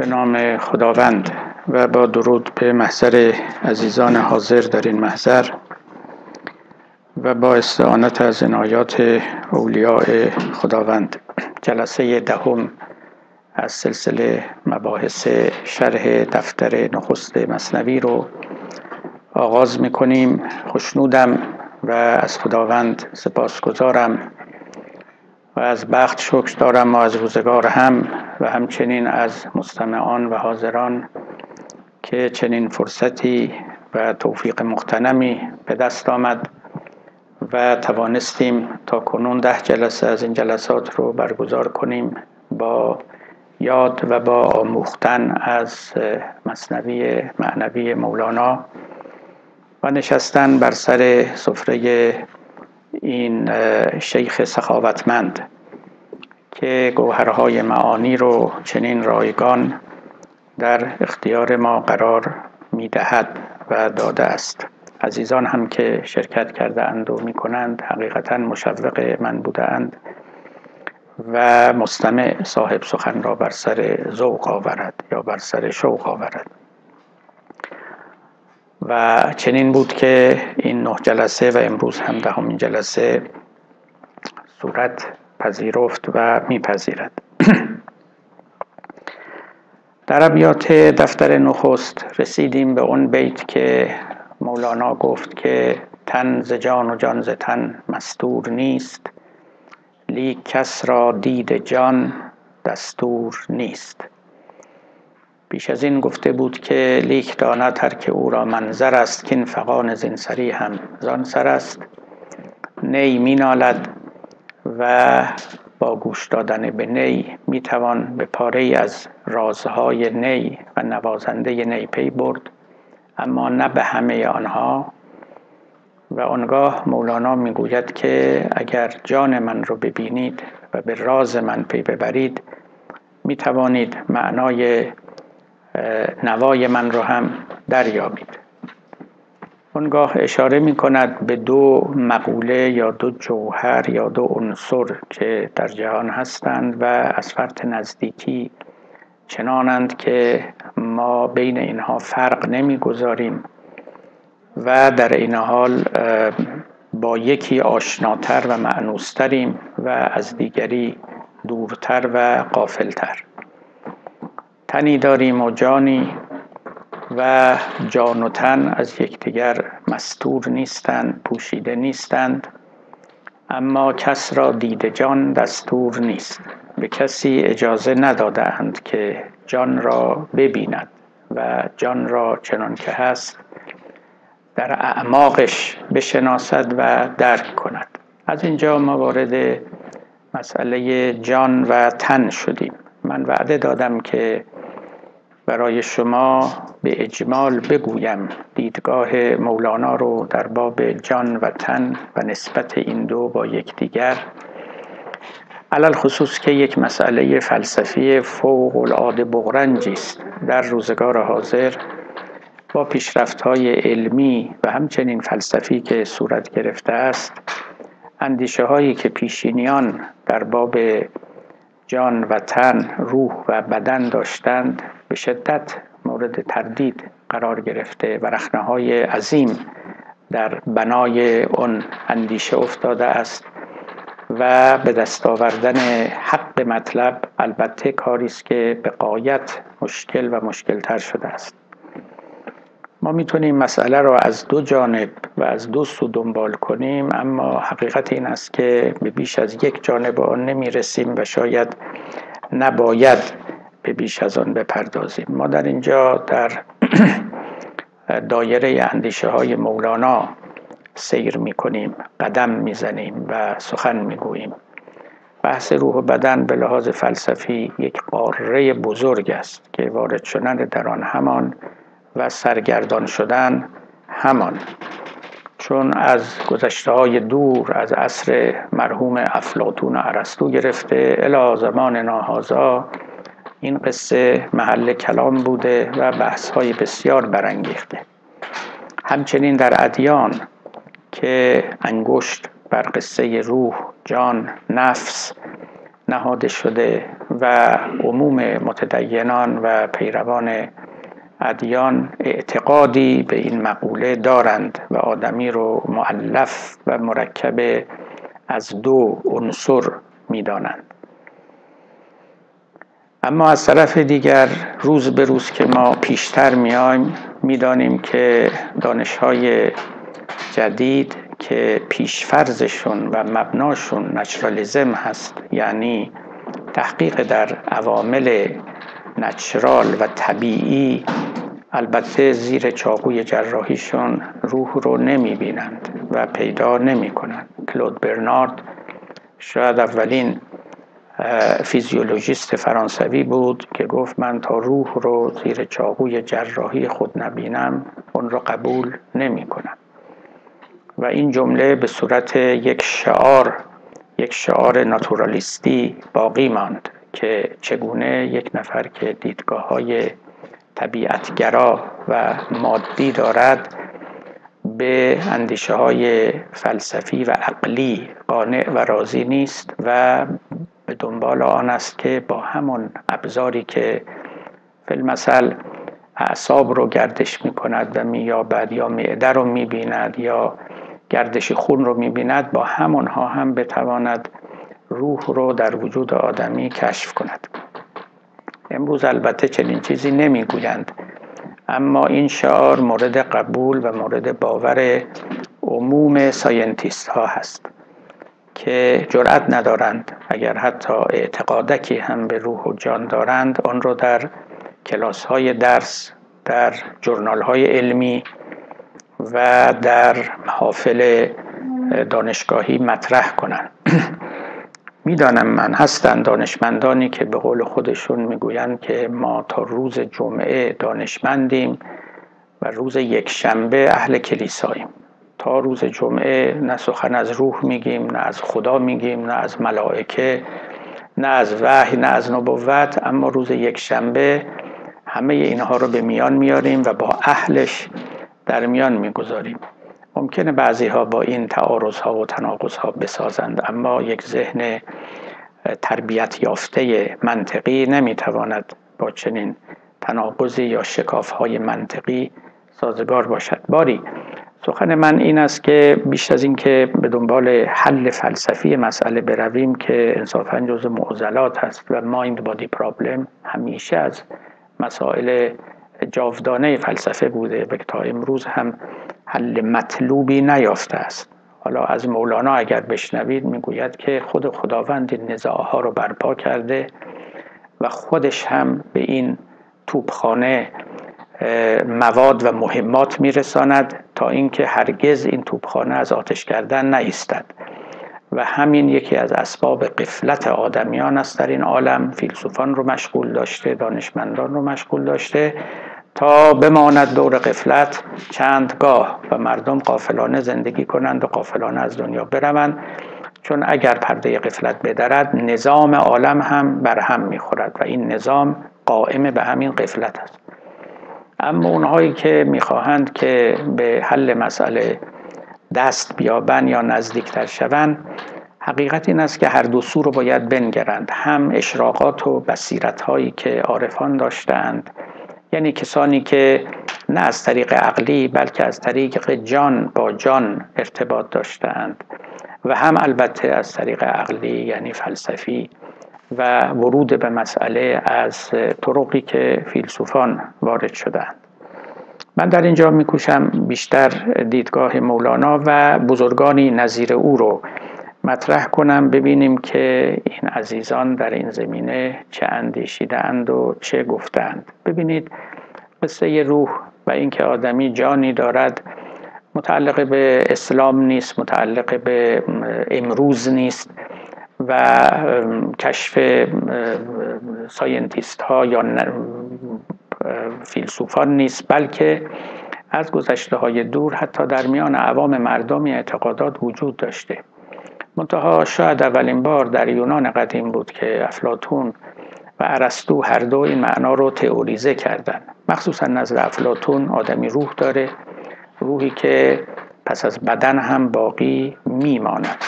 به نام خداوند و با درود به محضر عزیزان حاضر در این محضر و با استعانت از عنایات اولیاء خداوند. جلسه دهم از سلسله مباحث شرح دفتر نخست مصنوی رو آغاز می‌کنیم. خوشنودم و از خداوند سپاسگزارم. از بخت شکر دارم و از روزگار هم و همچنین از مستمعان و حاضران که چنین فرصتی و توفیق مختنمی به دست آمد و توانستیم تا کنون ده جلسه از این جلسات رو برگزار کنیم با یاد و با آموختن از مصنوی معنوی مولانا و نشستن بر سر سفره این شیخ سخاوتمند که گوهرهای معانی رو چنین رایگان در اختیار ما قرار می دهد و داده است. عزیزان هم که شرکت کرده اند و می کنند حقیقتا مشوق من بوده اند و مستمع صاحب سخن را بر سر ذوق آورد یا بر سر شوق آورد. و چنین بود که این نه جلسه و امروز هم دهمین جلسه صورت پذیرفت و میپذیرد. در ابیات دفتر نخست رسیدیم به اون بیت که مولانا گفت که تن ز جان و جان ز تن مستور نیست لیک کس را دید جان دستور نیست. بیش از این گفته بود که لیک داند هر که او را منظر است که این فقان زینسری هم زان سر است. نی مینالد و با گوش دادن به نی می‌توان به پاره از رازهای نی و نوازنده نی پی برد اما نه به همه آنها. و آنگاه مولانا می‌گوید که اگر جان من رو ببینید و به راز من پی ببرید می توانید معنای نوای من رو هم دریابید. اونگاه اشاره می کند به دو مقوله یا دو جوهر یا دو عنصر که در جهان هستند و از فرط نزدیکی چنانند که ما بین اینها فرق نمی‌گذاریم و در این حال با یکی آشناتر و معنوستریم و از دیگری دورتر و قافلتر تنی داریم و جانی و جان و تن از یکدیگر مستور نیستند پوشیده نیستند. اما کس را دید جان دستور نیست. به کسی اجازه نداده اند که جان را ببیند و جان را چنان که هست در اعماقش بشناسد و درک کند. از اینجا ما وارد مسئله جان و تن شدیم. من وعده دادم که برای شما به اجمال بگویم. دیدگاه مولانا رو در باب جان و تن و نسبت این دو با یکدیگر. علل خصوص که یک مسئله فلسفی فوق العاده بغرنجی است. در روزگار حاضر با پیشرفت های علمی و همچنین فلسفی که صورت گرفته است اندیشه هایی که پیشینیان در باب جان و تن روح و بدن داشتند به شدت مورد تردید قرار گرفته و رخنه های عظیم در بنای اون اندیشه افتاده است و به دست آوردن حق مطلب البته کاری است که به قایت مشکل و مشکل تر شده است. ما می‌تونیم مسئله را از دو جانب و از دو سو دنبال کنیم اما حقیقت این است که به بیش از یک جانب آن نمی‌رسیم و شاید نباید به بیش از آن بپردازیم. ما در اینجا در دایره اندیشه های مولانا سیر می کنیم قدم می‌زنیم و سخن می‌گوییم. بحث روح و بدن به لحاظ فلسفی یک قاره بزرگ است که وارد شدن در آن همان و سرگردان شدن همان. چون از گذشته های دور از عصر مرحوم افلاتون ارسطو گرفته الی زمان ناهازا این قصه محل کلام بوده و بحث های بسیار برانگیخته. همچنین در ادیان که انگشت بر قصه روح جان نفس نهاده شده و عموم متدینان و پیروان ادیان اعتقادی به این مقوله دارند و آدمی رو معلف و مرکب از دو عنصر می‌دانند. اما از طرف دیگر روز به روز که ما پیشتر میایم می‌دانیم که دانشهای جدید که پیشفرزشون و مبناشون نچرالیزم هست یعنی تحقیق در عوامل نچرال و طبیعی البته زیر چاقوی جراحیشون روح رو نمی بینند و پیدا نمی کنند کلود برنارد شاید اولین فیزیولوژیست فرانسوی بود که گفت من تا روح رو زیر چاقوی جراحی خود نبینم اون رو قبول نمی کنم. و این جمله به صورت یک شعار یک شعار ناتورالیستی باقی ماند که چگونه یک نفر که دیدگاه های طبیعتگرا و مادی دارد به اندیشه های فلسفی و عقلی قانع و راضی نیست و به دنبال آن است که با همون ابزاری که فی‌المثل اعصاب رو گردش می کند و مییابد یا معده رو می بیند یا گردش خون رو می بیند با همونها هم بتواند روح رو در وجود آدمی کشف کند. امروز البته چنین چیزی نمی‌گویند اما این شعار مورد قبول و مورد باور عموم scientist ها هست. که جرأت ندارند. اگر حتی اعتقادکی هم به روح و جان دارند آن را در کلاس های درس در جورنال های علمی و در محافل دانشگاهی مطرح کنند. می‌دانم من هستند دانشمندانی که به قول خودشون می‌گویند که ما تا روز جمعه دانشمندیم و روز یک شنبه اهل کلیساییم. تا روز جمعه نه سخن از روح میگیم نه از خدا میگیم نه از ملائکه نه از وحی نه از نبوت اما روز یک شنبه همه اینها رو به میان میاریم و با اهلش در میان می‌گذاریم. ممکنه بعضی ها با این تعارض ها و تناقض ها بسازند اما یک ذهن تربیت یافته منطقی نمی‌تواند با چنین تناقضی یا شکاف های منطقی سازگار باشد. باری سخن من این است که بیش از اینکه به دنبال حل فلسفی مسئله برویم که انصافا جز معضلات هست و مایند بادی پرابلم همیشه از مسائل جاودانه فلسفه بوده و تا امروز هم حل مطلوبی نیافته است. حالا از مولانا اگر بشنوید می‌گوید که خود خداوند این نزاعها رو برپا کرده و خودش هم به این توپخانه مواد و مهمات میرساند تا اینکه هرگز این توپخانه از آتش کردن نیستد. و همین یکی از اسباب قفلت آدمیان است در این عالم. فیلسوفان رو مشغول داشته دانشمندان رو مشغول داشته تا بماند دور قفلت. چندگاه و مردم قافلانه زندگی کنند و قافلانه از دنیا بروند. چون اگر پرده قفلت بدرد نظام عالم هم بر هم می‌خورد و این نظام قائم به همین قفلت است. اما اونهایی که می‌خواهند که به حل مسئله دست بیابن یا نزدیکتر شوند حقیقت این است که هر دو سو رو باید بنگرند. هم اشراقات و بصیرت هایی که عارفان داشتند یعنی کسانی که نه از طریق عقلی بلکه از طریق جان با جان ارتباط داشتند و هم البته از طریق عقلی یعنی فلسفی و ورود به مسئله از طرقی که فیلسوفان وارد شدند من در اینجا میکوشم بیشتر دیدگاه مولانا و بزرگانی نظیر او رو مطرح کنم ببینیم که این عزیزان در این زمینه چه اندیشیدند و چه گفتند ببینید قصه روح و اینکه آدمی جانی دارد متعلق به اسلام نیست متعلق به امروز نیست. و کشف scientist ها یا فیلسوفان نیست بلکه از گذشته های دور حتی در میان عوام مردم این اعتقادات وجود داشته. منتها شاید اولین بار در یونان قدیم بود که افلاطون و ارسطو هر دو این معنا رو تئوریزه کردن مخصوصا نزد افلاتون آدمی روح داره روحی که پس از بدن هم باقی میماند.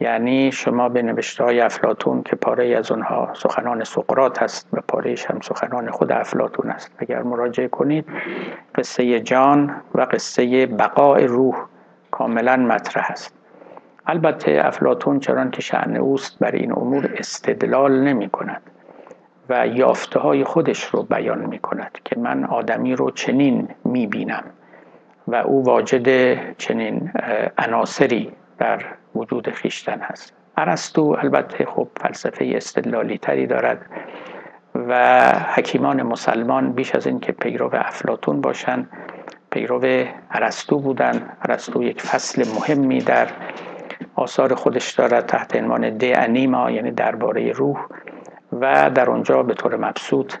یعنی شما به نوشته های افلاتون که پاره از اونها سخنان سقرات هست و پارهش هم سخنان خود افلاتون است. اگر مراجعه کنید قصه جان و قصه بقای روح کاملا مطرح است. البته افلاتون چران که شعن اوست بر این امور استدلال نمی کند و یافته های خودش رو بیان می کند که من آدمی رو چنین می بینم و او واجد چنین عناصری در وجود خیشتن هست. ارسطو البته خب فلسفه استدلالی تری دارد و حکیمان مسلمان بیش از اینکه پیرو افلاتون باشند پیرو ارسطو بودن ارسطو یک فصل مهمی در آثار خودش دارد تحت عنوان ده انیما یعنی درباره روح و در اونجا به طور مبسوط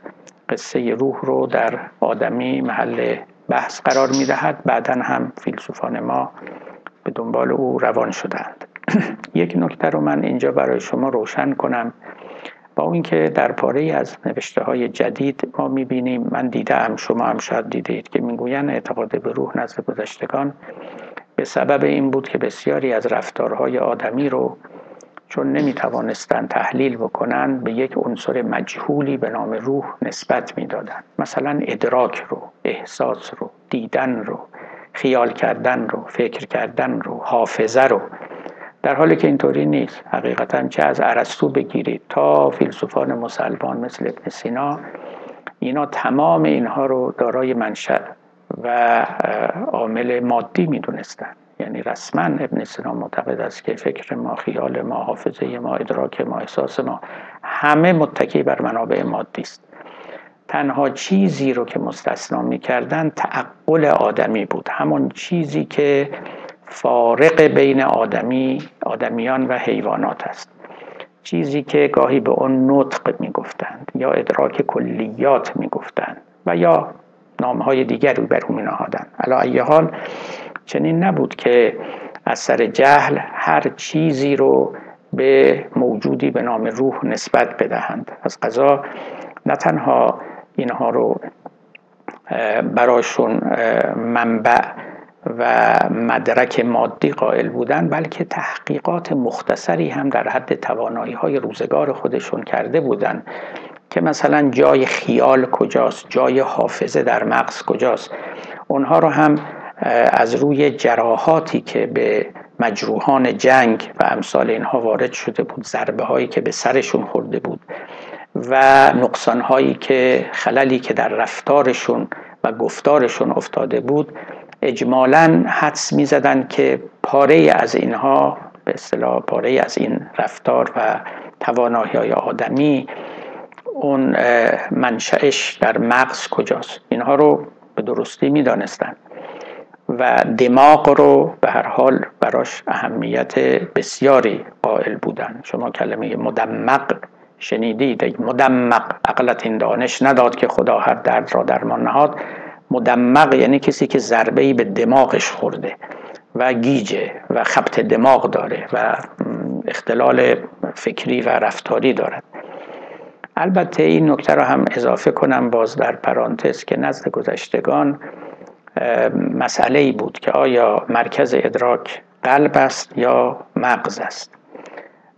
قصه روح رو در آدمی محل بحث قرار می دهد بعدا هم فیلسوفان ما به دنبال او روان شدند. یک نکته رو من اینجا برای شما روشن کنم. با اینکه در پاره از نوشته های جدید ما می‌بینیم من دیدم شما هم شاید دیدید که می‌گویند اعتقاد به روح نزد گذشتگان. به سبب این بود که بسیاری از رفتارهای آدمی رو چون نمی توانستند تحلیل بکنن به یک عنصر مجهولی به نام روح نسبت می‌دادند. مثلا ادراک رو احساس رو دیدن رو. خیال کردن رو فکر کردن رو حافظه رو. در حالی که اینطوری نیست. حقیقتا چه از ارسطو بگیرید. تا فیلسوفان مسلمان مثل ابن سینا اینا تمام اینها رو دارای منشأ و عامل مادی می‌دونستن. یعنی رسما ابن سینا معتقد است که فکر ما خیال ما حافظه ما ادراک ما احساس ما همه متکی بر منابع مادی است. تنها چیزی رو که مستثنا می‌کردن تعقل آدمی بود. همون چیزی که فارق بین آدمی آدمیان و حیوانات است. چیزی که گاهی به اون نطق می‌گفتند یا ادراک کلیات می‌گفتند و یا نامهای دیگری بر او مینهادند علا حال چنین نبود که از سر جهل هر چیزی رو به موجودی به نام روح نسبت بدهند. از قضا نه تنها اینها رو براشون منبع و مدرک مادی قائل بودن بلکه تحقیقات مختصری هم در حد توانایی های روزگار خودشون کرده بودن که مثلا جای خیال کجاست جای حافظه در مغز کجاست. اونها رو هم از روی جراحاتی که به مجروحان جنگ و امثال اینها وارد شده بود ضربه هایی که به سرشون خورده بود و نقصان هایی که خللی که در رفتارشون و گفتارشون افتاده بود اجمالا حدس می زدن که پاره از اینها به اصطلاح پاره از این رفتار و توانایی های آدمی اون منشأش در مغز کجاست؟ اینها رو به درستی می دانستن و دماغ رو به هر حال براش اهمیت بسیاری قائل بودن شما کلمه مدمق شنیدید مدمق عقلت این دانش نداد که خدا هر درد را درمان نهاد. مدمق یعنی کسی که ضربه ای به دماغش خورده و گیجه و خبت دماغ داره و اختلال فکری و رفتاری دارد. البته این نکته را هم اضافه کنم باز در پرانتز که نزد گذشتگان مسئله ای بود که آیا مرکز ادراک قلب است یا مغز است.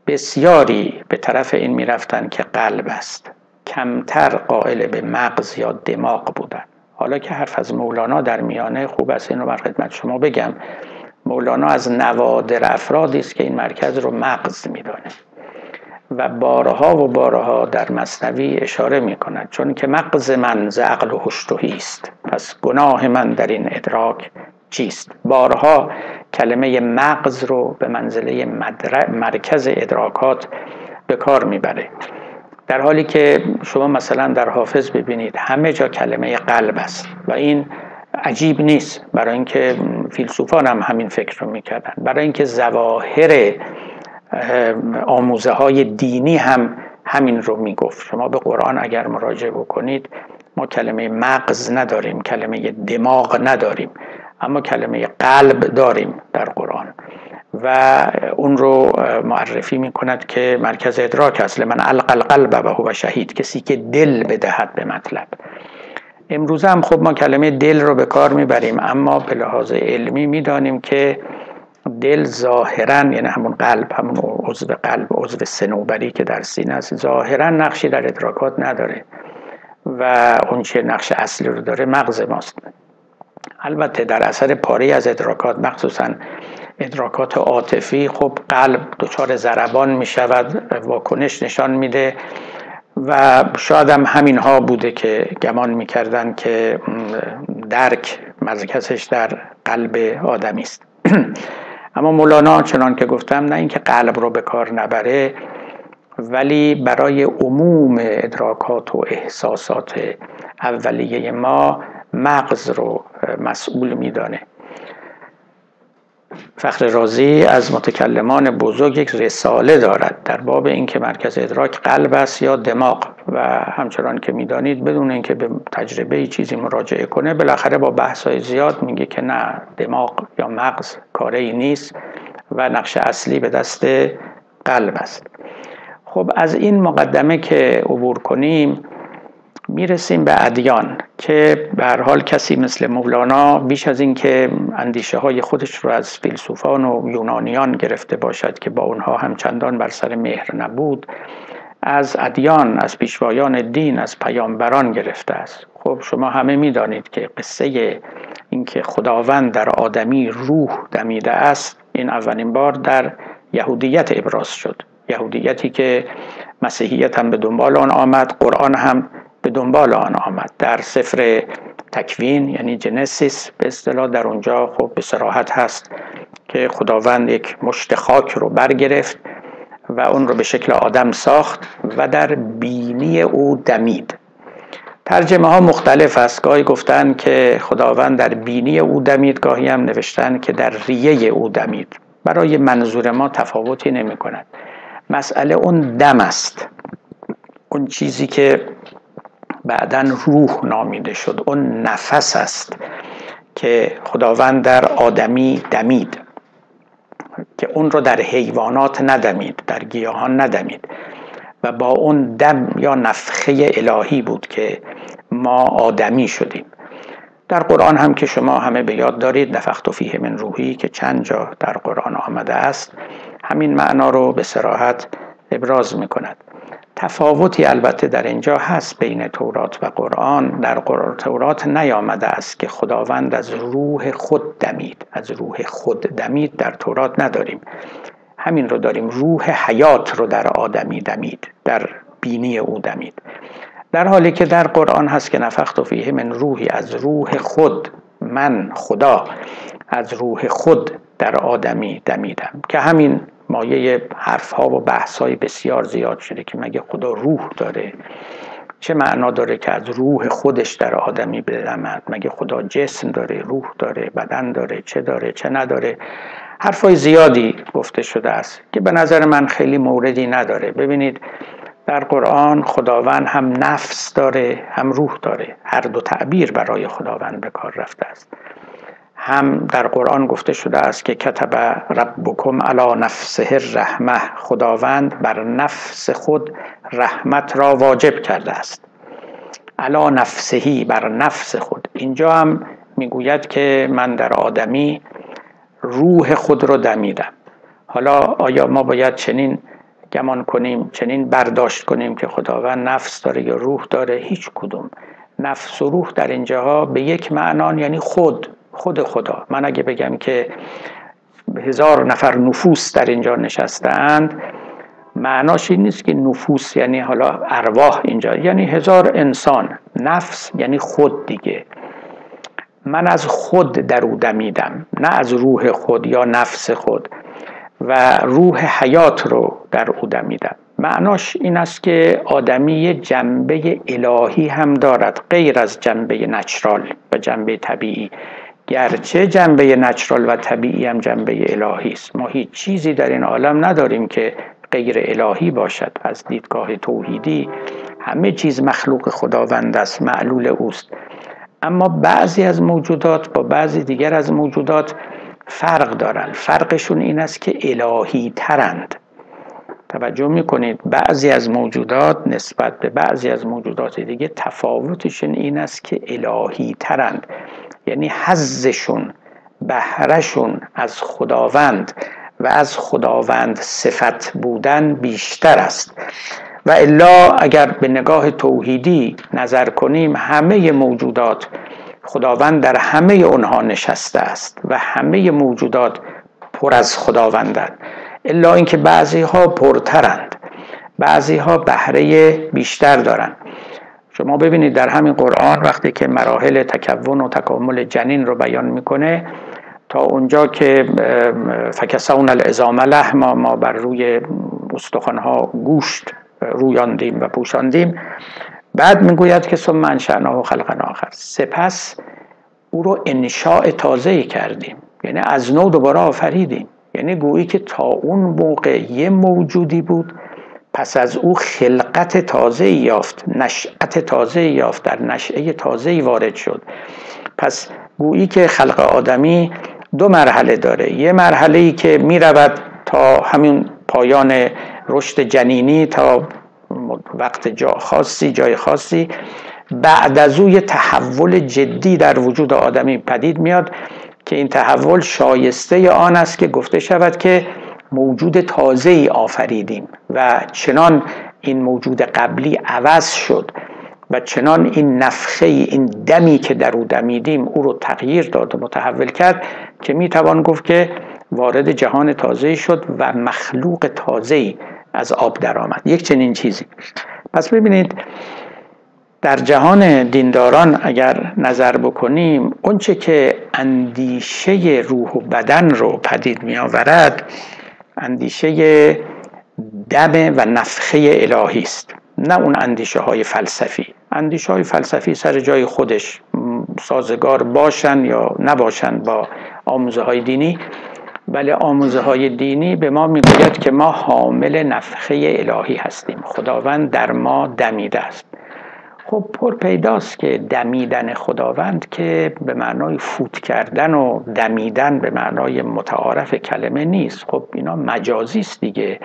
بسیاری به طرف این می‌رفتن که قلب است. کمتر قائل به مغز یا دماغ بودن. حالا که حرف از مولانا در میانه خوب است این رو بر خدمت شما بگم. مولانا از نوادر افرادی است که این مرکز رو مغز میدانه. و بارها و بارها در مصنوی اشاره می کند چون که مغز من ز عقل و هشتهی است. پس گناه من در این ادراک چیست؟ بارها کلمه مغز رو به منزله مرکز ادراکات به کار می‌بره. در حالی که شما مثلا در حافظ ببینید همه جا کلمه قلب است و این عجیب نیست. برای اینکه فیلسوفان هم همین فکر رو می‌کردن. برای اینکه ظواهر آموزه های دینی هم همین رو می‌گفت. شما به قرآن اگر مراجعه بکنید ما کلمه مغز نداریم کلمه دماغ نداریم. اما کلمه قلب داریم در قرآن و اون رو معرفی می کند که مرکز ادراک است من القل قلب و هو شهید کسی که دل بدهد به مطلب. امروز هم خب ما کلمه دل رو به کار می‌بریم اما به لحاظ علمی می‌دانیم که دل ظاهرا یعنی همون قلب همون عضو قلب عضو سنوبری که در سینه است ظاهرا نقشی در ادراکات نداره و اون چه نقش اصلی رو داره مغز ماست. البته در اثر پاره از ادراکات مخصوصا ادراکات عاطفی خب قلب دچار ضربان می شود واکنش نشان میده و شاید هم همین ها بوده که گمان می‌کردن که درک مرکزش در قلب آدمی است. اما مولانا چنان که گفتم نه اینکه قلب رو به کار نبره ولی برای عموم ادراکات و احساسات اولیه ما مغز رو مسئول میدانه. فخر رازی از متکلمان بزرگ یک رساله دارد در باب اینکه مرکز ادراک قلب است یا دماغ و همچنان که می‌دانید بدون اینکه به تجربه چیزی مراجعه کنه بالاخره با بحث زیاد میگه که نه دماغ یا مغز کاره ای نیست و نقش اصلی به دست قلب است. خب از این مقدمه که عبور کنیم می‌رسیم به ادیان که به حال کسی مثل مولانا بیش از اینکه اندیشه های خودش رو از فیلسوفان و یونانیان گرفته باشد که با اونها هم چندان بر سر مهر نبود از ادیان از پیشوایان دین از پیامبران گرفته است. خب شما همه می‌دانید که قصه اینکه خداوند در آدمی روح دمیده است این اولین بار در یهودیت ابراز شد. یهودیتی که مسیحیت هم به دنبال آن آمد قرآن هم به دنبال آن آمد. در سفر تکوین یعنی جنسیس به اصطلاح در اونجا خب به سراحت هست که خداوند یک مشت خاک رو برگرفت و اون رو به شکل آدم ساخت و در بینی او دمید. ترجمه ها مختلف است. گاهی گفتن که خداوند در بینی او دمید گاهی هم نوشتن که در ریه او دمید. برای منظور ما تفاوتی نمی کند. مسئله اون دم است. اون چیزی که بعدا روح نامیده شد. اون نفس است که خداوند در آدمی دمید که اون رو در حیوانات ندمید در گیاهان ندمید. و با اون دم یا نفخه الهی بود که ما آدمی شدیم. در قرآن هم که شما همه به یاد دارید نفخت و فیه من روحی که چند جا در قرآن آمده است همین معنا رو به سراحت ابراز می کند تفاوتی البته در اینجا هست بین تورات و قرآن. در قرآن تورات نیامده است که خداوند از روح خود دمید. از روح خود دمید در تورات نداریم. همین رو داریم. روح حیات رو در آدمی دمید در بینی او دمید. در حالی که در قرآن هست که نفخت و فیه من روحی از روح خود من خدا از روح خود در آدمی دمیدم. که همین مایه حرف ها و بحث های بسیار زیاد شده که مگه خدا روح داره؟ چه معنا داره که از روح خودش در آدمی بدمد مگه خدا جسم داره روح داره بدن داره چه داره چه نداره؟ حرفای زیادی گفته شده است که به نظر من خیلی موردی نداره. ببینید در قرآن خداوند هم نفس داره هم روح داره. هر دو تعبیر برای خداوند به کار رفته است. هم در قرآن گفته شده است که کتب ربکم علی نفسه رحمه خداوند بر نفس خود رحمت را واجب کرده است. علا نفسهی بر نفس خود. اینجا هم می‌گوید که من در آدمی روح خود رو دمیدم. حالا آیا ما باید چنین گمان کنیم چنین برداشت کنیم که خداوند نفس داره یا روح داره؟ هیچ کدوم. نفس و روح در اینجاها به یک معنان یعنی خود خود خدا. من اگه بگم که هزار نفر نفوس در اینجا نشستند معناش این نیست که نفوس یعنی حالا ارواح اینجا. یعنی هزار انسان نفس یعنی خود دیگه. من از خود در او دمیدم نه از روح خود یا نفس خود. و روح حیات رو در او دمیدم. معناش این است که آدمی جنبه الهی هم دارد غیر از جنبه نچرال و جنبه طبیعی. گرچه جنبه نچرال و طبیعی هم جنبه الهی است. ما هیچ چیزی در این عالم نداریم که غیر الهی باشد. از دیدگاه توحیدی همه چیز مخلوق خداوند است معلول اوست. اما بعضی از موجودات با بعضی دیگر از موجودات فرق دارند. فرقشون این است که الهی ترند. توجه می‌کنید بعضی از موجودات نسبت به بعضی از موجودات دیگه تفاوتشون این است که الهی ترند. یعنی حزشون بهرهشون از خداوند و از خداوند صفت بودن بیشتر است. و الا اگر به نگاه توحیدی نظر کنیم همه موجودات خداوند در همه اونها نشسته است و همه موجودات پر از خداوندند. الا اینکه بعضی ها پرترند بعضی ها بهره بیشتر دارند. شما ببینید در همین قرآن وقتی که مراحل تکون و تکامل جنین رو بیان می‌کنه تا اونجا که فکسون الازام لحما ما بر روی استخوانها گوشت رویاندیم و پوشاندیم. بعد می‌گوید که ثم انشأناه خلقا آخر. سپس او رو انشاء تازه کردیم. یعنی از نو دوباره آفریدیم. یعنی گویی که تا اون موقع یه موجودی بود پس از او خلقت تازه یافت نشأت تازه یافت در نشعه تازه وارد شد. پس گویی که خلق آدمی دو مرحله داره. یه مرحله ای که می رود تا همین پایان رشد جنینی تا وقت جا خاصی جای خاصی. بعد از او یه تحول جدی در وجود آدمی پدید میاد که این تحول شایسته آن است که گفته شود که موجود تازه ای آفریدیم و چنان این موجود قبلی عوض شد و چنان این نفخه این دمی که در او دمیدیم او رو تغییر داد و متحول کرد که می‌توان گفت که وارد جهان تازه شد و مخلوق تازه از آب درآمد. یک چنین چیزی. پس ببینید در جهان دینداران اگر نظر بکنیم اونچه که اندیشه روح و بدن رو پدید می آورد اندیشه دم و نفخه الهی است. نه اون اندیشه های فلسفی. اندیشه های فلسفی سر جای خودش. سازگار باشن یا نباشن با آموزه های دینی. ولی آموزه های دینی به ما می‌گوید که ما حامل نفخه الهی هستیم. خداوند در ما دمیده است. خب پر پیداست که دمیدن خداوند که به معنای فوت کردن و دمیدن به معنای متعارف کلمه نیست. خب اینا مجازی است دیگه.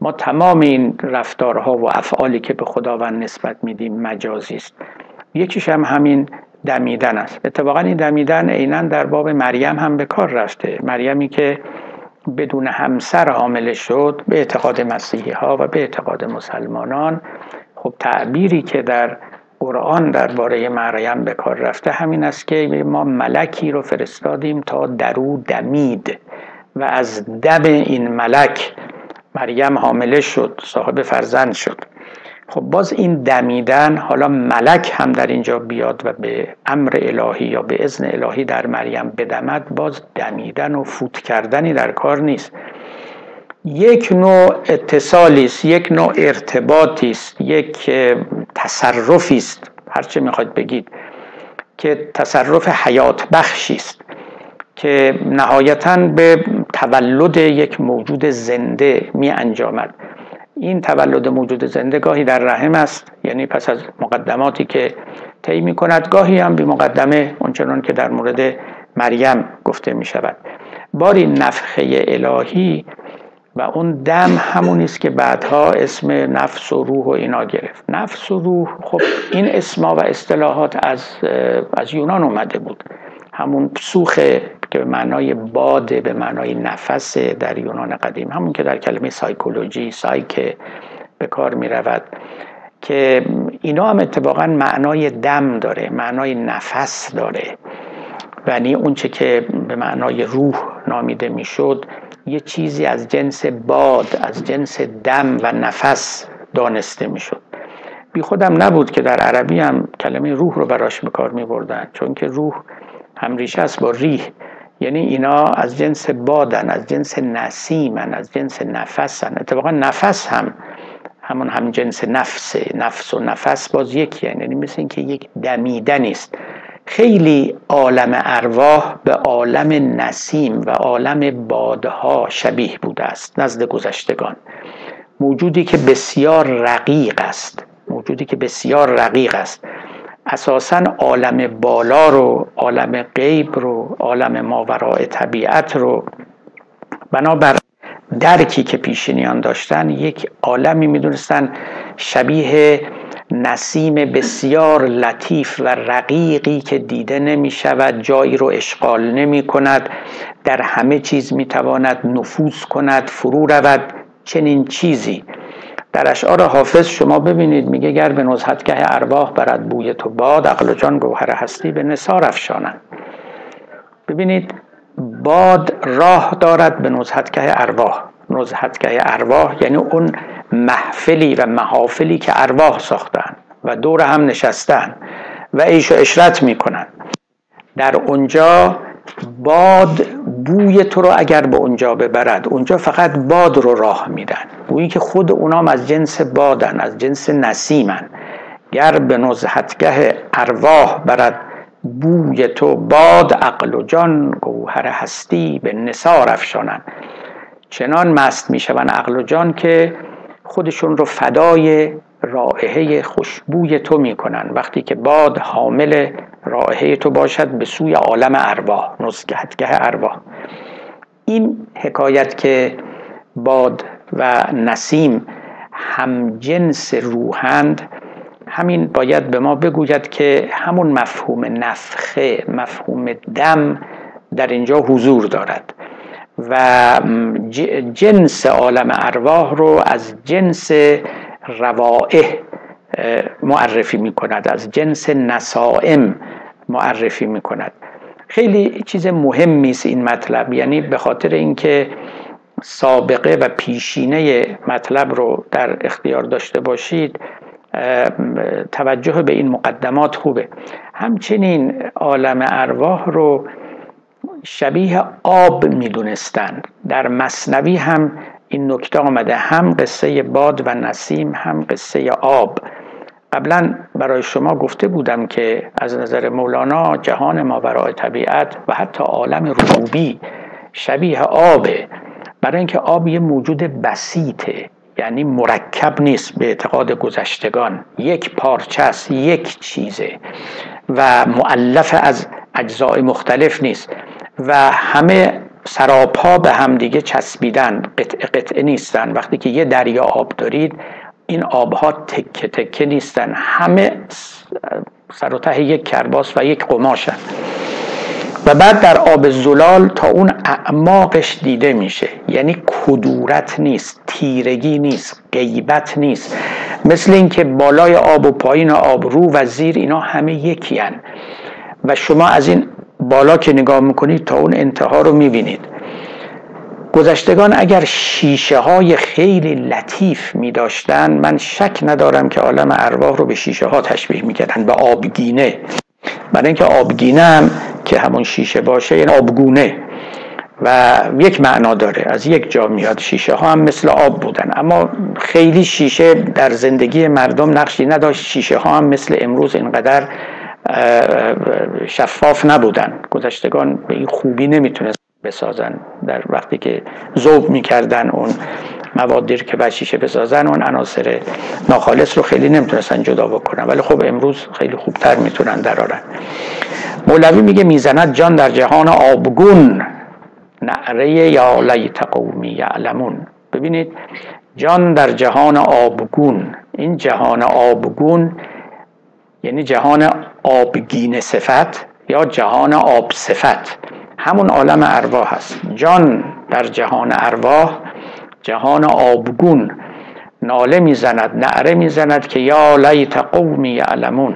ما تمام این رفتارها و افعالی که به خداوند نسبت میدیم مجازی است. یکیش هم همین دمیدن است. اتفاقا این دمیدن عینا در باب مریم هم به کار رفته. مریمی که بدون همسر حامله شد به اعتقاد مسیحی ها و به اعتقاد مسلمانان خب تعبیری که در قرآن درباره مریم به کار رفته همین است که ما ملکی رو فرستادیم تا درو دمید و از دم این ملک مریم حامله شد صاحب فرزند شد. خب باز این دمیدن حالا ملک هم در اینجا بیاد و به امر الهی یا به اذن الهی در مریم بدمد باز دمیدن و فوت کردنی در کار نیست. یک نوع اتصالی است یک نوع ارتباطی است یک تصرفی است هرچه می‌خواید بگید که تصرف حیات بخشی است که نهایتا به تولد یک موجود زنده می انجامد این تولد موجود زنده گاهی در رحم است یعنی پس از مقدماتی که طی می کند گاهی هم بی مقدمه اونچنان که در مورد مریم گفته می شود باری نفخه الهی و اون دم همونی است که بعدها اسم نفس و روح و اینا گرفت. نفس و روح خب این اسما و اصطلاحات از از یونان اومده بود. همون سوخ که به معنای باده به معنای نفس در یونان قدیم همون که در کلمه سایکولوژی سایکه به کار می رود که اینا هم اتفاقا معنای دم داره معنای نفس داره. یعنی اونچه که به معنای روح نامیده می‌شد یه چیزی از جنس باد از جنس دم و نفس دانسته می‌شد. بی خودم نبود که در عربی هم کلمه روح رو براش به کار می چون که روح هم ریشه است با ریح. یعنی اینا از جنس بادن از جنس نسیمن از جنس نفسن. اتفاقا نفس هم همون هم جنس نفسه نفس و نفس باز یکی یعنی مثل اینکه یک دمیدن است خیلی عالم ارواح به عالم نسیم و عالم بادها شبیه بوده است نزد گذشتگان. موجودی که بسیار رقیق است موجودی که بسیار رقیق است. اساسا عالم بالا رو عالم غیب رو عالم ماورای طبیعت رو. بنابر درکی که پیشینیان داشتن یک عالمی می‌دونستن شبیه نسیم بسیار لطیف و رقیقی که دیده نمی شود جایی رو اشغال نمی کند در همه چیز می تواند نفوذ کند فرو رود چنین چیزی. در اشعار حافظ شما ببینید میگه گر به نزهتگه ارواح برد بوی تو باد عقل جان گوهر هستی به نثار افشانند. ببینید باد راه دارد به نزهتگه ارواح. نزهتگه ارواح یعنی اون محفلی و محافلی که ارواح ساختن و دور هم نشستن و ایش و اشرت می‌کنن. در اونجا باد بوی تو رو اگر به اونجا ببرد اونجا فقط باد رو راه میدن. بویی که خود اونام از جنس بادن از جنس نسیمن. گر به نزهتگه ارواح برد بوی تو باد عقل و جان گوهر هستی به نثار افشانن. چنان مست می‌شوند عقل و جان که خودشون رو فدای رائحه خوشبوی تو می‌کنن. وقتی که باد حامل رائحه تو باشد به سوی عالم ارواح نزگهتگه ارواح این حکایت که باد و نسیم هم جنس روحند همین باید به ما بگوید که همون مفهوم نفخه مفهوم دم در اینجا حضور دارد. و جنس عالم ارواح رو از جنس روائح معرفی می کند از جنس نسائم معرفی می کند خیلی چیز مهمی است این مطلب یعنی به خاطر اینکه سابقه و پیشینه مطلب رو در اختیار داشته باشید توجه به این مقدمات خوبه. همچنین عالم ارواح رو شبیه آب می‌دونستند در مصنوی هم این نکته آمده هم قصه باد و نسیم هم قصه آب. قبلا برای شما گفته بودم که از نظر مولانا جهان ما برای طبیعت و حتی عالم ربوبی شبیه آبه. برای اینکه آب یه موجود بسیطه یعنی مرکب نیست به اعتقاد گذشتگان. یک پارچه است یک چیزه و معلف از اجزای مختلف نیست. و همه سراپا به همدیگه چسبیدن قطعه قطعه نیستن. وقتی که یه دریا آب دارید این آبها تکه تکه نیستن. همه سر و ته یک کرباس و یک قماشن. و بعد در آب زلال تا اون اعماقش دیده میشه. یعنی کدورت نیست تیرگی نیست غیبت نیست. مثل اینکه بالای آب و پایین آب رو و زیر اینا همه یکی و شما از این بالا که نگاه می‌کنید تا اون انتها رو می‌بینید. گذشتگان اگر شیشه های خیلی لطیف می داشتن من شک ندارم که عالم ارواح رو به شیشه ها تشبیه می‌کردن به آبگینه. برای اینکه آبگینه هم که همون شیشه باشه یعنی آبگونه. و یک معنا داره. از یک جا میاد شیشه ها هم مثل آب بودن. اما خیلی شیشه در زندگی مردم نقشی نداشت. شیشه ها هم مثل امروز اینقدر شفاف نبودن. گذشتگان به این خوبی نمی‌تونست بسازن. در وقتی که ذوب می‌کردن اون موادی که بر شیشه بسازن اون عناصر ناخالص رو خیلی نمی‌تونستن جدا بکنن. ولی خب امروز خیلی خوبتر می‌تونن درارن مولوی میگه می‌زند جان در جهان آبگون. نعره یا لیت قومی یعلمون. ببینید جان در جهان آبگون. این جهان آبگون یعنی جهان آبگین صفت یا جهان آب صفت. همون عالم ارواح هست. جان در جهان ارواح جهان آبگون ناله می‌زند نعره می‌زند که یا لیت قومی یعلمون.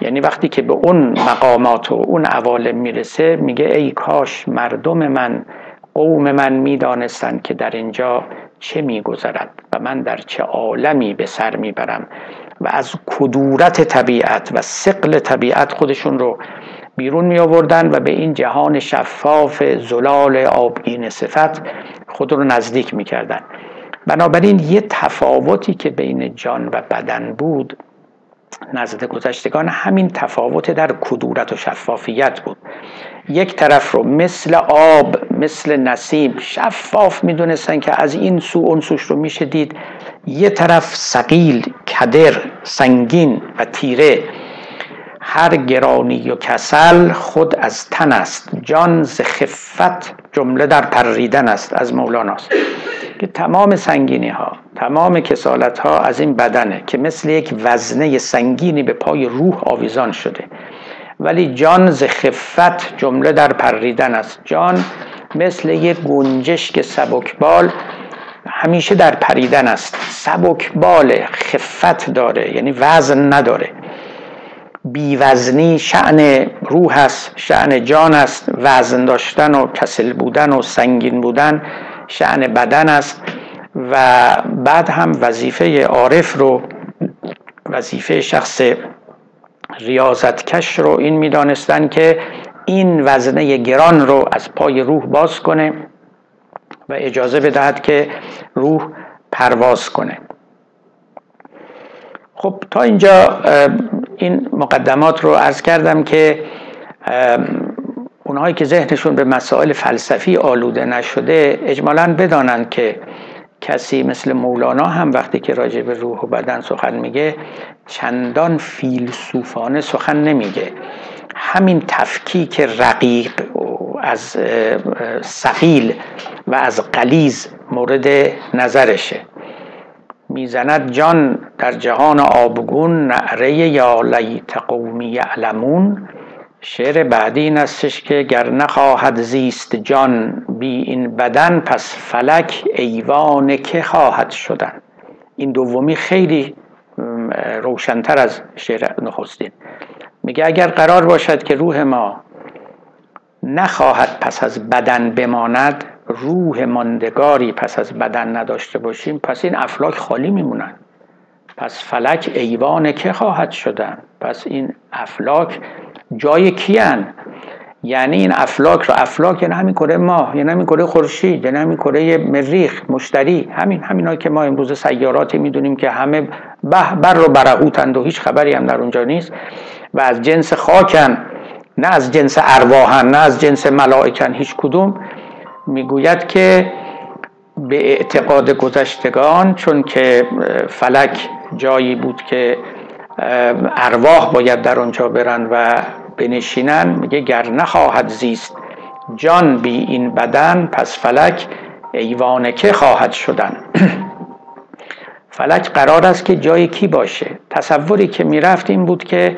یعنی وقتی که به اون مقامات و اون عوالم می‌رسه میگه ای کاش مردم من قوم من می‌دانستند که در اینجا چه میگذرد و من در چه عالمی به سر می‌برم. و از کدورت طبیعت و سقل طبیعت خودشون رو بیرون می آوردن و به این جهان شفاف زلال آبگین صفت خود رو نزدیک می کردن. بنابراین یه تفاوتی که بین جان و بدن بود نزد گذشتگان همین تفاوت در کدورت و شفافیت بود یک طرف رو مثل آب مثل نسیم شفاف می‌دونستن که از این سو اون سوش رو میشه دید یه طرف سقیل کدر سنگین و تیره. هر گرانی و کسل خود از تن است. جان ز خفت جمله در پریدن است از مولاناست. که تمام سنگینی ها تمام کسالت ها از این بدنه که مثل یک وزنه سنگینی به پای روح آویزان شده. ولی جان ز خفت جمله در پریدن است. جان مثل یک گنجشک سبکبال همیشه در پریدن است. سبکبال خفت داره یعنی وزن نداره. بیوزنی شعن روح است شعن جان است. وزن داشتن و کسل بودن و سنگین بودن شعن بدن است. و بعد هم وظیفه عارف رو وظیفه شخص ریاضتکش رو این می‌دانستن که این وزنه گران رو از پای روح باز کنه. و اجازه بدهد که روح پرواز کنه. خب تا اینجا این مقدمات رو عرض کردم که اونهایی که ذهنشون به مسائل فلسفی آلوده نشده اجمالا بدانند که کسی مثل مولانا هم وقتی که راجع به روح و بدن سخن میگه چندان فیلسوفانه سخن نمیگه. همین تفکیک رقیق از سقیل و از قلیز مورد نظرشه. می‌زند جان در جهان آبگون نعره یا لیت قومی یعلمون. شعر بعدی این استش که گر نخواهد زیست جان بی این بدن پس فلک ایوان که خواهد شدن. این دومی خیلی روشنتر از شعر نخستین. میگه اگر قرار باشد که روح ما نخواهد پس از بدن بماند روح ماندگاری پس از بدن نداشته باشیم. پس این افلاک خالی میمونن. پس فلک ایوان که خواهد شدن؟ پس این افلاک جای کیان یعنی این افلاک رو افلاک یعنی همین کره ماه یعنی همین کره خورشید یعنی همین کره مریخ مشتری همین همینا که ما امروز سیاراتی می‌دونیم که همه به بر رو برهوتند و هیچ خبری هم در اونجا نیست و از جنس خاکن. نه از جنس ارواحن نه از جنس ملائکن هیچ کدوم. می‌گوید که به اعتقاد گذشتگان چون که فلک جایی بود که ارواح باید در آنجا برن و بنشینن میگه گر نخواهد زیست جان بی این بدن پس فلک ایوان که خواهد شدن. فلک قرار است که جای کی باشه. تصوری که می‌رفت این بود که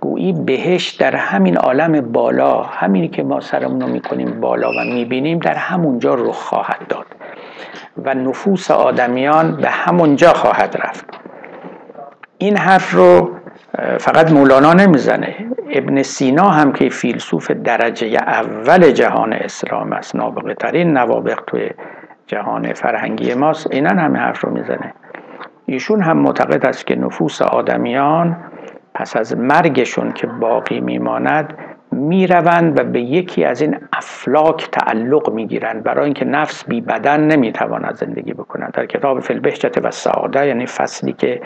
گویی بهش در همین عالم بالا همینی که ما سرمون رو می‌کنیم بالا و می‌بینیم در همونجا رخ خواهد داد و نفوس آدمیان به همونجا خواهد رفت. این حرف رو فقط مولانا نمی‌زنه ابن سینا هم که فیلسوف درجه اول جهان اسلام است نابغه ترین نوابق توی جهان فرهنگی ماست اینا همه حرف رو می‌زنه. ایشون هم معتقد است که نفوس آدمیان پس از مرگشون که باقی میماند می‌روند و به یکی از این افلاک تعلق می‌گیرند. برای اینکه نفس بی بدن نمی‌تواند زندگی بکند. در کتاب فل بهجت و سعاده یعنی فصلی که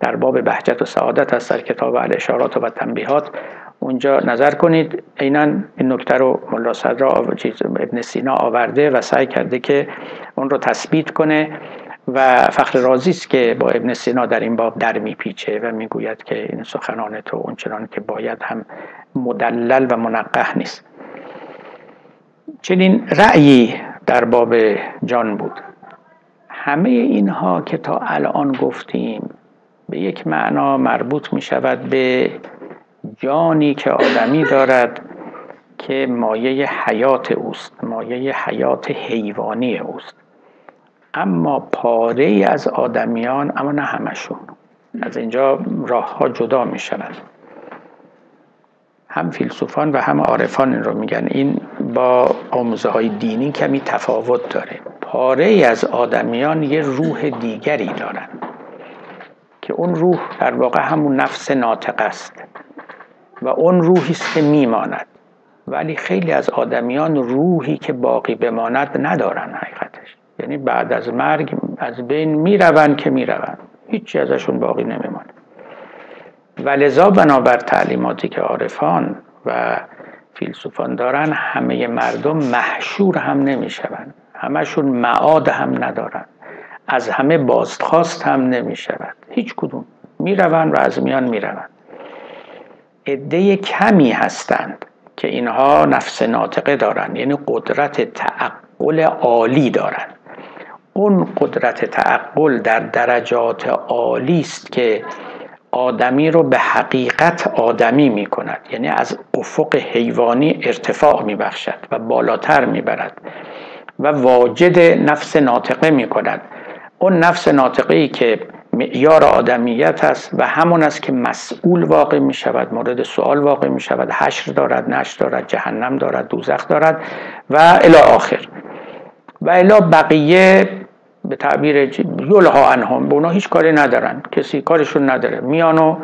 در باب بهجت و سعادت است در کتاب الاشارات و تنبیهات اونجا نظر کنید. عینا این نکته رو ملا صدر ابن سینا آورده و سعی کرده که اون رو تثبیت کنه. و فخر رازی است که با ابن سینا در این باب در میپیچه و می‌گوید که این سخنان تو اونچنان که باید هم مدلل و منقه نیست. چنین رأیی در باب جان بود. همه اینها که تا الان گفتیم به یک معنا مربوط می شود به جانی که آدمی دارد که مایه حیات اوست مایه حیات حیوانی اوست. اما پاره ای از آدمیان اما نه همشون. از اینجا راه ها جدا می شوند هم فیلسوفان و هم عارفان این رو میگن. این با آموزه های دینی کمی تفاوت داره. پاره ای از آدمیان یه روح دیگری دارن که اون روح در واقع همون نفس ناطق است و اون روحی است که میماند. ولی خیلی از آدمیان روحی که باقی بماند ندارن حقیقتش. یعنی بعد از مرگ از بین می‌روند که می‌روند. هیچی ازشون باقی نمیماند و بنابر تعلیماتی که عارفان و فیلسوفان دارن همه مردم محشور هم نمی‌شوند. همشون معاد هم ندارن. از همه بازخواست هم نمی شود هیچ کدوم. می روند و از میان می روند عده کمی هستند که اینها نفس ناطقه دارند یعنی قدرت تعقل عالی دارند اون قدرت تعقل در درجات عالی است که آدمی رو به حقیقت آدمی می کند یعنی از افق حیوانی ارتفاع می بخشد و بالاتر می برد و واجد نفس ناطقه می کند اون نفس ناطقه ای که معیار آدمیت است و همون است که مسئول واقع می شود مورد سوال واقع می شود حشر دارد نشر دارد جهنم دارد دوزخ دارد و الی آخر. و الی بقیه به تعبیر یلها انهم به اونا هیچ کاری ندارن کسی کارشون نداره. میانو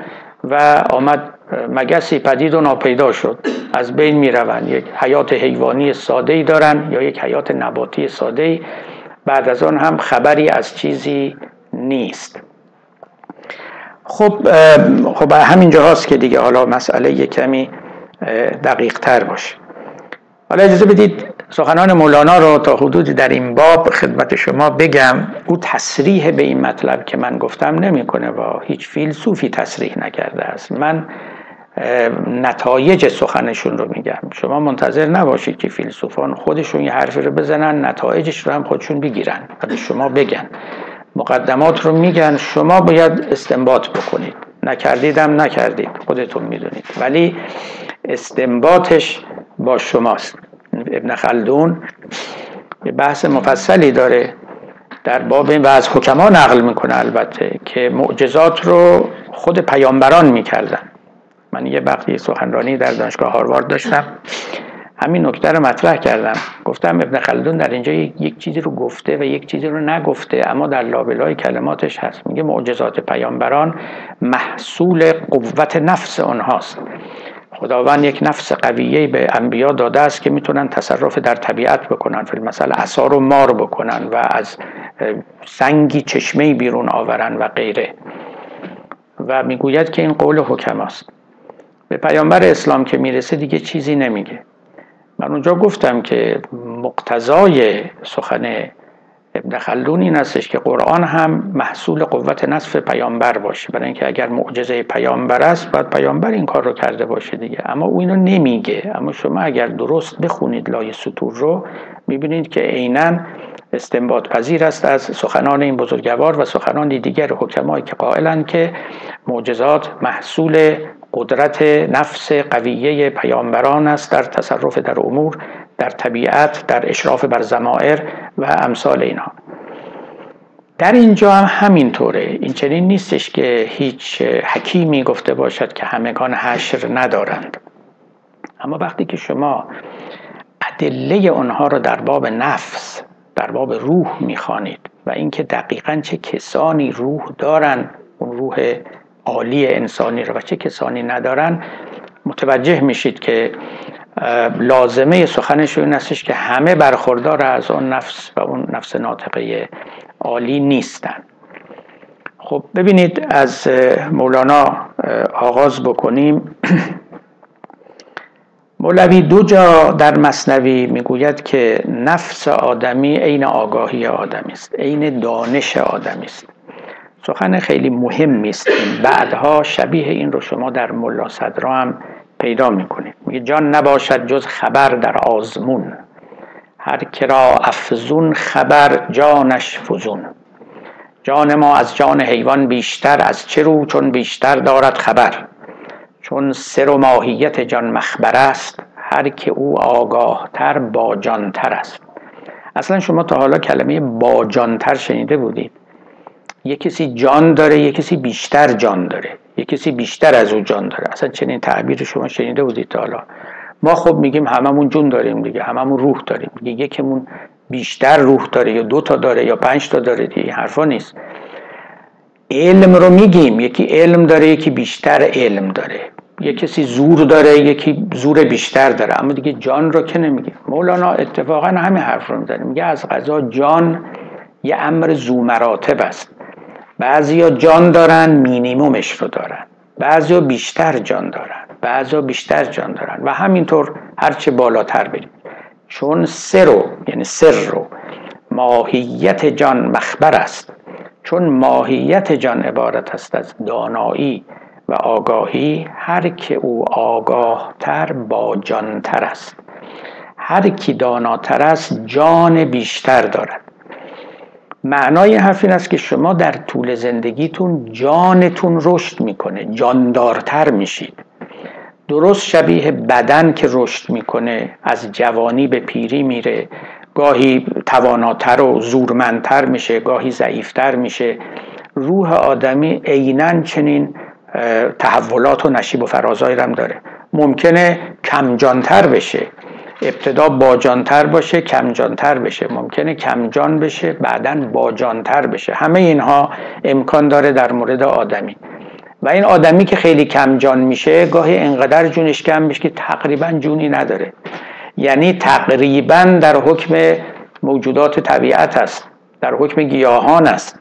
و آمد مگسی پدید و ناپیدا شد. از بین می‌روند. یک حیات حیوانی ساده ای دارن یا یک حیات نباتی ساده ای بعد از آن هم خبری از چیزی نیست. خب خب همینجا هاست که دیگه حالا مسئله کمی دقیق تر باشه. حالا اجازه بدید سخنان مولانا رو تا حدودی در این باب خدمت شما بگم. او تصریح به این مطلب که من گفتم نمی‌کنه و هیچ فیلسوفی تصریح نکرده است. من نتایج سخنشون رو میگم. شما منتظر نباشید که فیلسوفان خودشون یه حرفی رو بزنن نتایجش رو هم خودشون بگیرن و به شما بگن. مقدمات رو میگن. شما باید استنباط بکنید. نکردیدم نکردید. خودتون می‌دونید. ولی استنباطش با شماست. ابن خلدون یه بحث مفصلی داره در باب این و از حکما نقل می‌کنه البته که معجزات رو خود پیامبران می‌کردن. من یه وقتی سخنرانی در دانشگاه هاروارد داشتم. همین نکته رو مطرح کردم. گفتم ابن خلدون در اینجا یک چیزی رو گفته و یک چیزی رو نگفته اما در لابلای کلماتش هست. میگه معجزات پیامبران محصول قوت نفس آنهاست. خداوند یک نفس قویه به انبیا داده است که می‌تونن تصرف در طبیعت بکنن فیلم مثلا اثار و مار بکنن و از سنگی چشمه بیرون آورن و غیره. و می‌گوید که این قول حکماست به پیامبر اسلام که می‌رسه دیگه چیزی نمیگه. من اونجا گفتم که مقتضای سخن ابن خلدون این استش که قرآن هم محصول قوت نصف پیامبر باشه. برای اینکه اگر معجزه پیامبر است باید پیامبر این کار رو کرده باشه دیگه. اما او اینو نمیگه. اما شما اگر درست بخونید لای سطور رو می‌بینید که عینا استنباط پذیر است از سخنان این بزرگوار و سخنان دیگر حکمایی که قائلند که معجزات محصول قدرت نفس قویه پیامبران است در تصرف در امور در طبیعت در اشراف بر زمائر و امثال اینها در اینجا هم همینطوره. این چنین نیستش که هیچ حکیمی گفته باشد که همگان حشر ندارند. اما وقتی که شما ادله آنها را در باب نفس در باب روح می‌خوانید و اینکه دقیقا چه کسانی روح دارند اون روح عالی انسانی رو و چه کسانی ندارن متوجه میشید که لازمه سخنش این استش که همه برخوردار از اون نفس و اون نفس ناطقه عالی نیستن. خب ببینید از مولانا آغاز بکنیم. مولوی دو جا در مصنوی می‌گوید که نفس آدمی عین آگاهی آدمی است عین دانش آدمی است. سخن خیلی مهم است. بعدها شبیه این رو شما در ملا صدرا هم پیدا می‌کنید میگه جان نباشد جز خبر در آزمون. هر کرا افزون خبر جانش فزون. جان ما از جان حیوان بیشتر از چه رو چون بیشتر دارد خبر. چون سر و ماهیت جان مخبر است هر که او آگاه تر با جانتر است. اصلا شما تا حالا کلمه با جانتر شنیده بودید. یک کسی جان داره یک کسی بیشتر جان داره. یک کسی بیشتر از او جان داره. اصلا چنین تعبیر شما شنیده بودید تا حالا. ما خب میگیم هممون جون داریم دیگه هممون روح داریم. دیگه یکمون بیشتر روح داره یا دو تا داره یا پنج تا داره دیگه این حرفا نیست. علم رو میگیم یکی علم داره یکی بیشتر علم داره. یک کسی زور داره یکی زور بیشتر داره. اما دیگه جان رو که نمیگیم. مولانا اتفاقا همین حرف رو می‌زنه. میگه از غذا جان یه امر زو مراتب است. بعضیا جان دارن مینیمومش رو دارن. بعضیا بیشتر جان دارن. بعضیا بیشتر جان دارن. و همینطور هرچه بالاتر بریم. چون سر رو یعنی سر رو ماهیت جان مخبر است. چون ماهیت جان عبارت است از دانایی و آگاهی هر که او آگاه تر با جانتر است. هر کی داناتر است جان بیشتر دارد. معنای حرف این است که شما در طول زندگیتون جانتون رشد می‌کنه جاندارتر میشید. درست شبیه بدن که رشد می‌کنه از جوانی به پیری میره. گاهی تواناتر و زورمندتر میشه گاهی ضعیفتر میشه. روح آدمی عینا چنین تحولات و نشیب و فرازایی هم داره. ممکنه کمجانتر بشه. ابتدا باجانتر باشه کمجانتر بشه. ممکنه کمجان بشه بعدا باجانتر بشه. همه اینها امکان داره در مورد آدمی. و این آدمی که خیلی کمجان میشه گاهی انقدر جونش کم میشه که تقریبا جونی نداره. یعنی تقریبا در حکم موجودات طبیعت است. در حکم گیاهان است.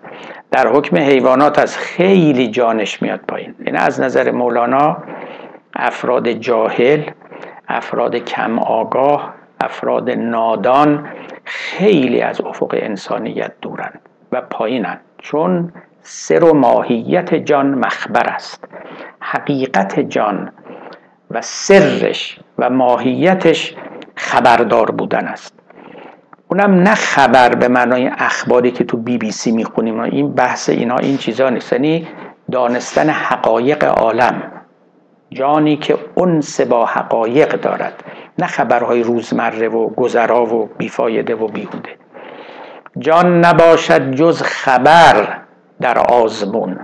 در حکم حیوانات است. خیلی جانش میاد پایین. یعنی از نظر مولانا افراد جاهل افراد کم آگاه افراد نادان خیلی از افق انسانیت دورن و پایینن. چون سر و ماهیت جان مخبر است. حقیقت جان و سرش و ماهیتش خبردار بودن است. اونم نه خبر به معنای اخباری که تو بی بی سی می‌خونیم. این بحث اینا این چیزا نیست. یعنی دانستن حقایق عالم. جانی که انس با حقایق دارد نه خبرهای روزمره و گذرا و بیفایده و بیهوده. جان نباشد جز خبر در آزمون.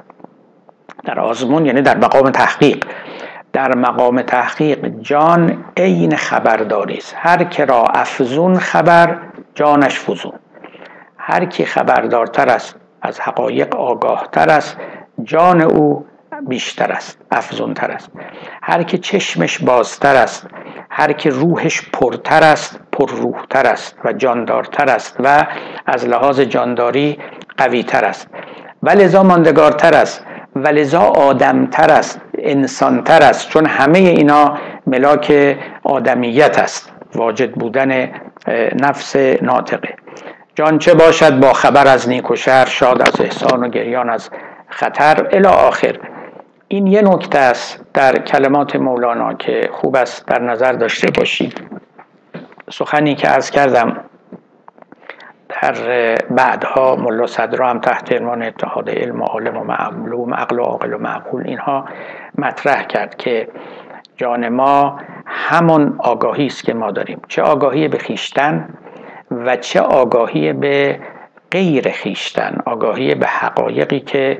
در آزمون یعنی در مقام تحقیق. در مقام تحقیق جان عین خبرداری است. هر که را افزون خبر جانش فزون. هر کی خبردارتر است از حقایق آگاهتر است جان او بیشتر است افزونتر است. هر که چشمش بازتر است هر که روحش پرتر است پرروحتر است و جاندارتر است و از لحاظ جانداری قویتر است. و لذا ماندگارتر است و لذا آدمتر است انسانتر است چون همه اینا ملاک آدمیت است واجد بودن نفس ناطقه. جان چه باشد با خبر از نیک شر شاد از احسان و گریان از خطر الی آخر. این یه نکته است در کلمات مولانا که خوب است در نظر داشته باشید. سخنی که از کردم در بعدها ملا صدرا هم تحت عنوان اتحاد علم و عالم و معلوم عقل و عاقل و معقول اینها مطرح کرد که جان ما همون آگاهی است که ما داریم. چه آگاهی به خیشتن و چه آگاهی به غیر خیشتن آگاهی به حقایقی که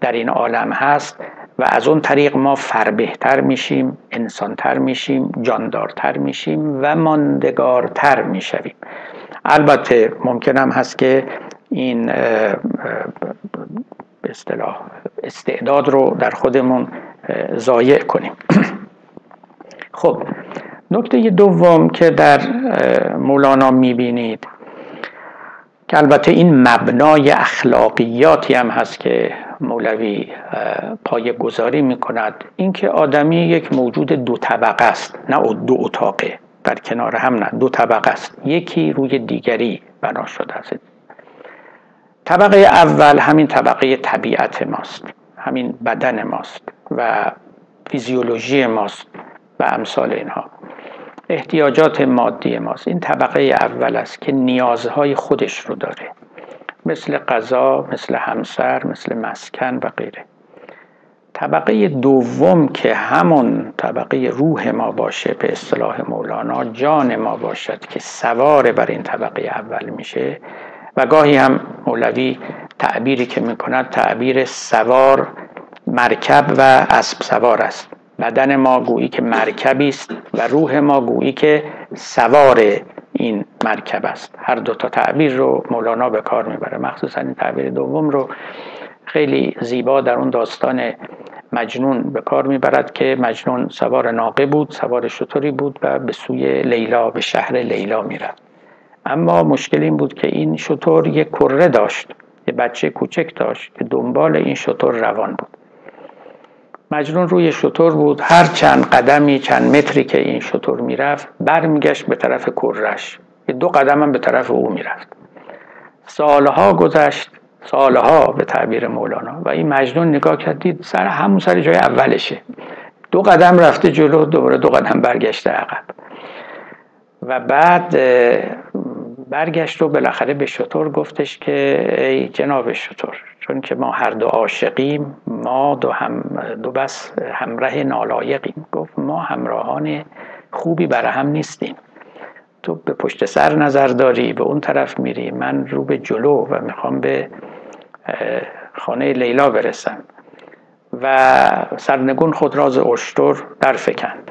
در این عالم هست و از اون طریق ما فربهتر میشیم انسانتر میشیم جاندارتر میشیم و ماندگارتر می‌شویم. البته ممکن هم هست که این به اصطلاح استعداد رو در خودمون ضایع کنیم. خب نکته دوم که در مولانا می‌بینید که البته این مبنای اخلاقیاتی هم هست که مولوی پای گذاری می کند اینکه آدمی یک موجود دو طبقه است نه دو اتاقه. در کنار هم نه دو طبقه است. یکی روی دیگری بنا شده است. طبقه اول همین طبقه طبیعت ماست. همین بدن ماست و فیزیولوژی ماست و امثال اینها. احتیاجات مادی ماست. این طبقه اول است که نیازهای خودش رو داره. مثل غذا مثل همسر مثل مسکن و غیره. طبقه دوم که همون طبقه روح ما باشه به اصطلاح مولانا جان ما باشد که سوار بر این طبقه اول میشه و گاهی هم مولوی تعبیری که می‌کند تعبیر سوار مرکب و اسب سوار است. بدن ما گویی که مرکبی است و روح ما گویی که سوار این مرکب است. هر دو تا تعبیر رو مولانا به کار می‌بره. مخصوصا این تعبیر دوم رو خیلی زیبا در اون داستان مجنون به کار می‌برد که مجنون سوار ناقه بود سوار شطوری بود و به سوی لیلا به شهر لیلا می‌رفت. اما مشکل این بود که این شطور یک کره داشت یه بچه کوچک داشت که دنبال این شطور روان بود. مجنون روی شطور بود. هر چند قدمی چند متری که این شطور می‌رفت برمیگشت به طرف کرش. دو قدم هم به طرف او می‌رفت. سالها گذشت سالها به تعبیر مولانا. و این مجنون نگاه کرد دید سر همون سر جای اولشه. دو قدم رفته جلو دوباره دو قدم برگشته عقب. و بعد برگشت و بالاخره به شطور گفتش که ای جناب شطور چون که ما هر دو عاشقیم ما دو, هم دو بس همراه نالایقیم. گفت ما همراهان خوبی برای هم نیستیم. تو به پشت سر نظر داری به اون طرف میری من رو به جلو و می‌خوام به خانه لیلا برسم. و سرنگون خود راز اشتر در فکند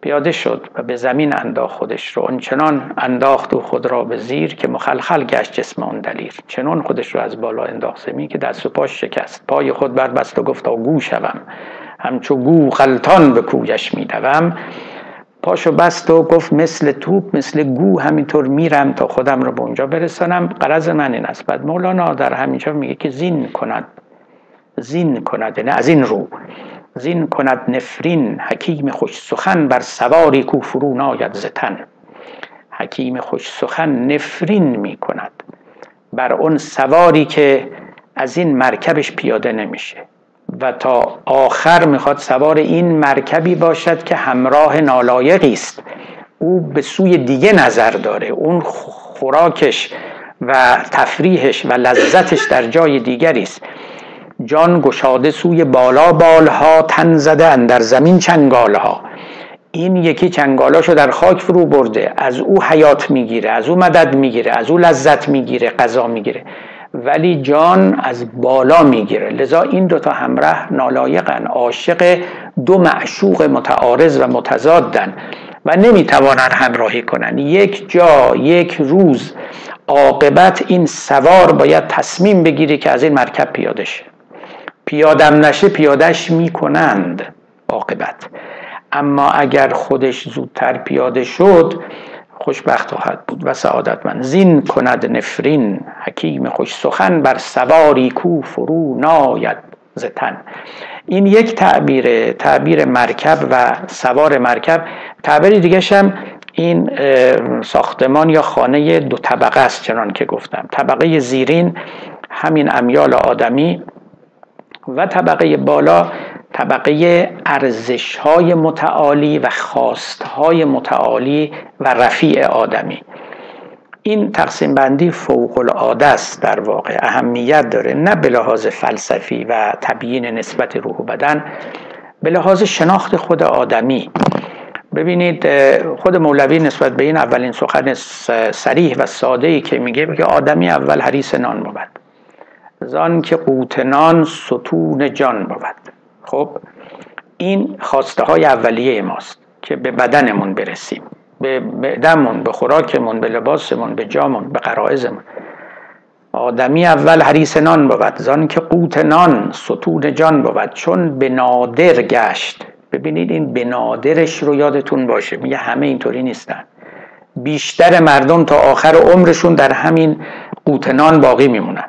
پیاده شد و به زمین انداخت خودش رو آنچنان انداخت و خود را به زیر که مخلخل گشت جسم آن دلیر. چنان خودش رو از بالا انداخت زمین که دست و پاش شکست. پای خود بست و گفتا گو شوم. همچو گو خلطان به کویش میدوم پاشو بست و گفت مثل توپ مثل گو همینطور میرم تا خودم رو به اونجا برسانم. قرض من این است. بعد مولانا در همینجا میگه که زین کند. زین کند. یعنی از این رو. زین کند نفرین حکیم خوش سخن بر سواری کو فرو ناید زتن حکیم خوش سخن نفرین می کند. بر اون سواری که از این مرکبش پیاده نمیشه. و تا آخر می‌خواد سوار این مرکبی باشد که همراه نالایقی است. او به سوی دیگه نظر داره. اون خوراکش و تفریحش و لذتش در جای دیگری است. جان گشاده سوی بالا بالها تن زده در زمین چنگالها. این یکی چنگالاشو در خاک فرو برده. از او حیات می‌گیره از او مدد می‌گیره از او لذت می‌گیره غذا می‌گیره. ولی جان از بالا می‌گیره. لذا این دوتا همراه نالایقن عاشق دو معشوق متعارض و متضادن و نمی‌توانند همراهی کنن. یک جا یک روز عاقبت این سوار باید تصمیم بگیره که از این مرکب پیاده شه. پیادم نشه پیادش می‌کنند. عاقبت. اما اگر خودش زودتر پیاده شد خوشبخت خواهد بود و سعادتمند. زین کند نفرین حکیم خوش سخن بر سواری کو فرو ناید زتن این یک تعبیر تعبیر مرکب و سوار مرکب. تعبیر دیگه هم این ساختمان یا خانه دو طبقه است چنان که گفتم. طبقه زیرین همین امیال آدمی و طبقه بالا طبقه ارزش های متعالی و خواست های متعالی و رفیع آدمی. این تقسیم بندی فوق العاده است در واقع اهمیت داره. نه به لحاظ فلسفی و تبیین نسبت روح و بدن به لحاظ شناخت خود آدمی. ببینید خود مولوی نسبت به این اولین سخن سریح و ساده ای که میگه که آدمی اول حریص نان بود. زان که قوتنان ستون جان بود. خب این خواسته های اولیه ماست که به بدنمون برسیم. به معدمون به خوراکمون به لباسمون به جامون به قرائزمون آدمی اول حریص نان بود. زان که قوت نان ستون جان بود. چون به نادر گشت. ببینید این به نادرش رو یادتون باشه. میگه همه اینطوری نیستن. بیشتر مردم تا آخر عمرشون در همین قوت نان باقی میمونن.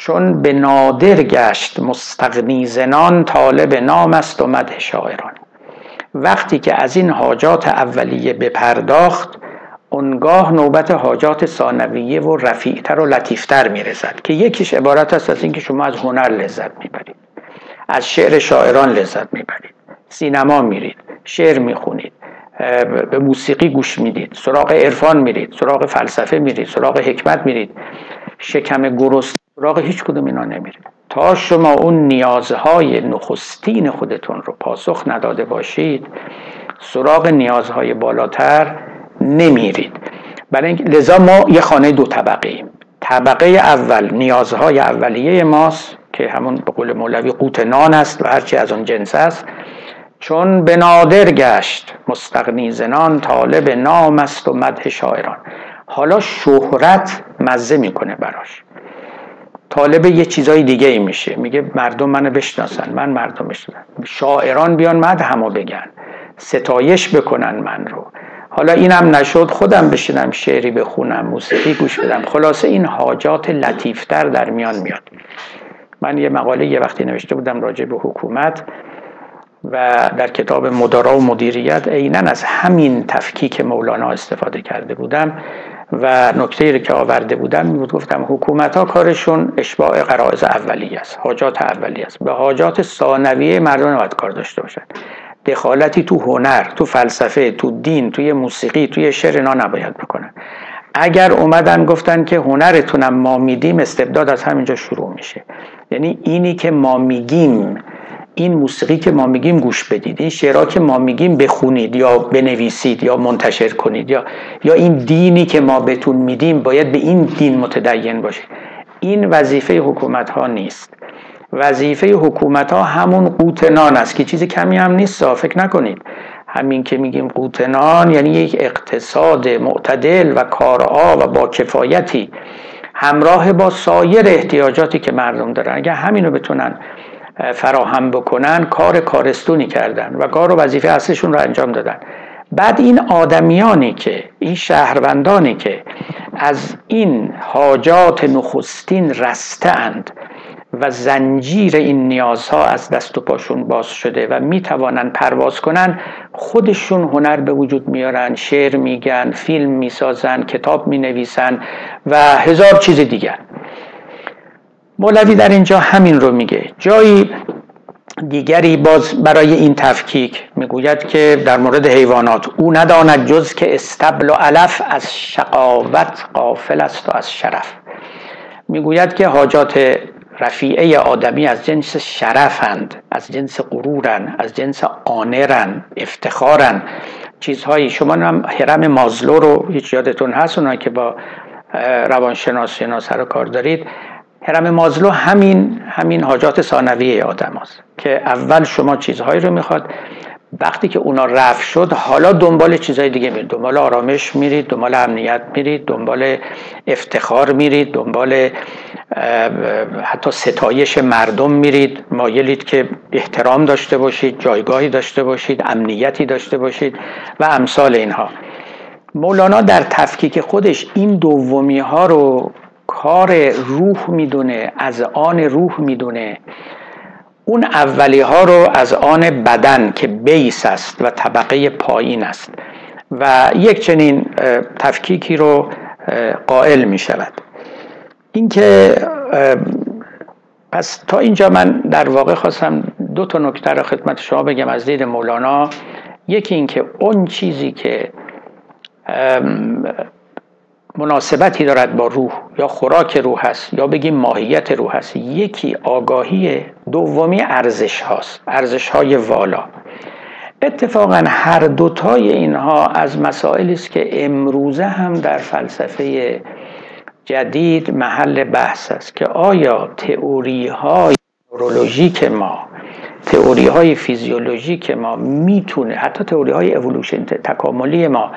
چون به نادر گشت مستغنی زنان طالب نام است و مده شاعران. وقتی که از این حاجات اولیه بپرداخت اونگاه نوبت حاجات ثانویه و رفیعتر و لطیفتر می‌رسد که یکیش عبارت است از اینکه شما از هنر لذت می‌برید از شعر شاعران لذت می‌برید سینما میرید شعر می‌خونید. به موسیقی گوش می‌دید سراغ عرفان میرید سراغ فلسفه میرید سراغ حکمت میرید. شکم گرست سراغ هیچ کدوم اینا نمیرید. تا شما اون نیازهای نخستین خودتون رو پاسخ نداده باشید سراغ نیازهای بالاتر نمیرید. برای لذا ما یه خانه دو طبقه ایم. طبقه اول نیازهای اولیه ماست که همون به قول مولوی قوت نان است و هرچی از اون جنس است. چون به نادر گشت مستغنی زنان طالب نام است و مدح شاعران. حالا شهرت مزه می‌کنه براش. طالب یه چیزای دیگه ای میشه. میگه مردم منو بشناسن من مردم بشناسن. شاعران بیان مد همو بگن. ستایش بکنن من رو. حالا اینم نشد خودم بشینم شعری بخونم موسیقی گوش بدم. خلاصه این حاجات لطیفتر در میان میاد. من یه مقاله یه وقتی نوشته بودم راجع به حکومت. و در کتاب مدارا و مدیریت عینا از همین تفکیک مولانا استفاده کرده بودم و نکته که آورده بودم می بود گفتم حکومت ها کارشون اشباع قرائز اولیه است حاجات اولیه است. به حاجات ثانویه مردم نباید کار داشته باشن. دخالتی تو هنر تو فلسفه تو دین توی موسیقی توی شعر اینا نباید بکنن. اگر اومدن گفتن که هنرتونم ما میدیم استبداد از همینجا شروع میشه. یعنی اینی که ما میگیم این موسیقی که ما میگیم گوش بدید این شعرها که ما میگیم بخونید یا بنویسید یا منتشر کنید یا یا این دینی که ما بهتون میدیم باید به این دین متدین باشه. این وظیفه حکومت ها نیست. وظیفه حکومت ها همون قوتنان است که چیز کمی هم نیست فکر نکنید. همین که میگیم قوتنان یعنی یک اقتصاد معتدل و کارآ و با کفایتی. همراه با سایر احتیاجاتی که مردم دارن. اگر همین رو بتونن فراهم بکنن کار کارستونی کردن و کار و وظیفه اصلشون رو انجام دادن. بعد این آدمیانی که این شهروندانی که از این حاجات نخستین رستند و زنجیر این نیازها از دست و پاشون باز شده و می‌توانند پرواز کنن خودشون هنر به وجود میارن شعر میگن فیلم می‌سازن کتاب می‌نویسن و هزار چیز دیگر. مولوی در اینجا همین رو میگه. جایی دیگری باز برای این تفکیک می‌گوید که در مورد حیوانات او نداند جز که استبل و علف از شقاوت قافل است و از شرف. می‌گوید که حاجات رفیعه آدمی از جنس شرفند از جنس غرورن از جنس آنرن افتخارن. چیزهایی شما هم حرم مازلو رو هیچ یادتون هست اونایی که با روانشناس اینا سر کار دارید. هرم مازلو همین همین حاجات ثانویه آدم هست. که اول شما چیزهایی رو می‌خواد وقتی که اونا رفت شد حالا دنبال چیزهای دیگه میرید دنبال آرامش میرید دنبال امنیت میرید دنبال افتخار میرید دنبال حتی ستایش مردم میرید مایلید که احترام داشته باشید جایگاهی داشته باشید امنیتی داشته باشید و امثال اینها مولانا در تفکیک خودش این دومی ها رو کار روح می‌دونه از آن روح می‌دونه. اون اولی ها رو از آن بدن که بیس است و طبقه پایین است و یک چنین تفکیکی رو قائل می شود اینکه پس تا اینجا من در واقع خواستم دو تا نکته رو خدمت شما بگم از دید مولانا. یکی اینکه اون چیزی که مناسبتی دارد با روح یا خوراک روح هست یا بگیم ماهیت روح هست یکی آگاهی دومی ارزش هاست ارزش های والا. اتفاقا هر دوتای اینها از مسائلی است که امروزه هم در فلسفه جدید محل بحث است که آیا تئوری های نورولوژیک ما تئوری های فیزیولوژیک ما می‌تونه حتی تئوری های اولوشن تکاملی ما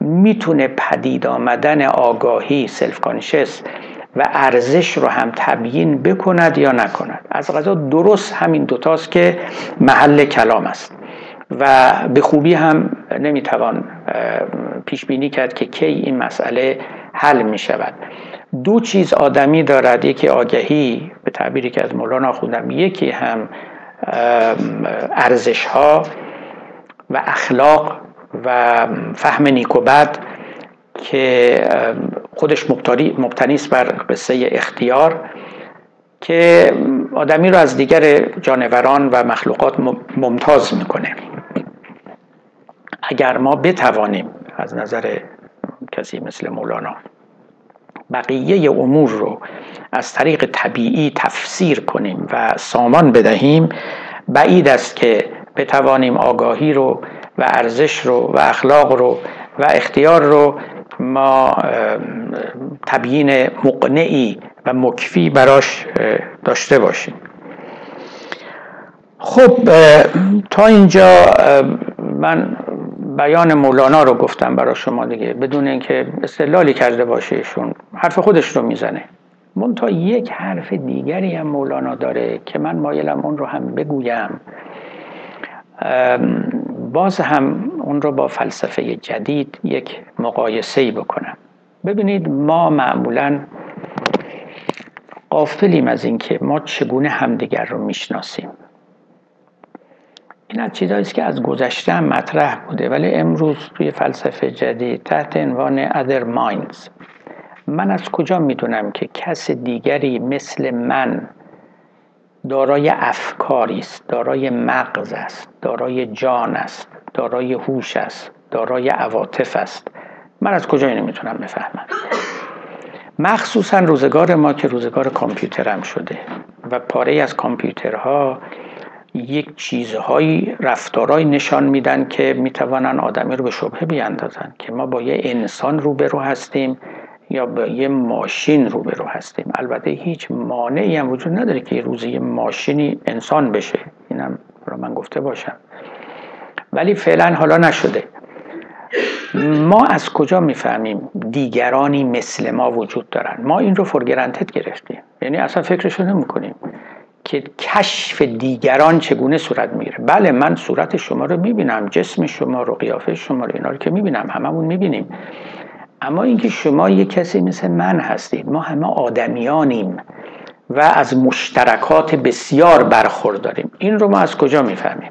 می‌تونه پدید آمدن آگاهی self conscious و ارزش رو هم تبیین بکند یا نکند. از قضا درست همین دوتاست که محل کلام است. و به خوبی هم نمی‌توان پیش بینی کرد که کی این مسئله حل می شود دو چیز آدمی دارد یکی آگهی به تعبیری که از مولانا خوندم یکی هم ارزش ها و اخلاق. و فهم نیک و بد که خودش مبتنی است بر قصه اختیار که آدمی رو از دیگر جانوران و مخلوقات ممتاز می‌کنه. اگر ما بتوانیم از نظر کسی مثل مولانا بقیه امور رو از طریق طبیعی تفسیر کنیم و سامان بدهیم بعید است که بتوانیم آگاهی رو و ارزش رو و اخلاق رو و اختیار رو ما تبیین مقنعی و مکفی براش داشته باشیم. خب تا اینجا من بیان مولانا رو گفتم برای شما دیگه بدون اینکه استدلالی کرده باشه ایشون حرف خودش رو می‌زنه. تا یک حرف دیگری هم مولانا داره که من مایلم اون رو هم بگویم. باز هم اون رو با فلسفه جدید یک مقایسه بکنم. ببینید ما معمولا قافلیم از اینکه ما چگونه همدیگر رو می‌شناسیم. این از چیزهایی که از گذشته هم مطرح بوده ولی امروز توی فلسفه جدید تحت عنوان other minds. من از کجا می‌دونم که کس دیگری مثل من دارای افکاری است دارای مغز است دارای جان است دارای هوش است دارای عواطف است. من از کجا اینو می‌تونم بفهمم؟ مخصوصا روزگار ما که روزگار کامپیوتر هم شده و پاره از کامپیوترها یک چیزهایی رفتارهایی نشان میدن که می‌توانن آدمی رو به شبهه بیاندازن که ما با یه انسان روبرو هستیم یا با یه ماشین روبرو هستیم. البته هیچ مانعی هم وجود نداره که روزی یه ماشینی انسان بشه. اینم رو من گفته باشم. ولی فعلا حالا نشده. ما از کجا می‌فهمیم دیگرانی مثل ما وجود دارن؟ ما این رو فرگرنتت گرفتیم. یعنی اصلا فکرشو نمی کنیم که کشف دیگران چگونه صورت می‌گیره. بله من صورت شما رو می‌بینم جسم شما رو قیافه شما رو اینا رو که می‌بینم هممون می‌بینیم. اما اینکه شما یه کسی مثل من هستید ما همه آدمیانیم و از مشترکات بسیار برخورداریم. این رو ما از کجا می‌فهمیم؟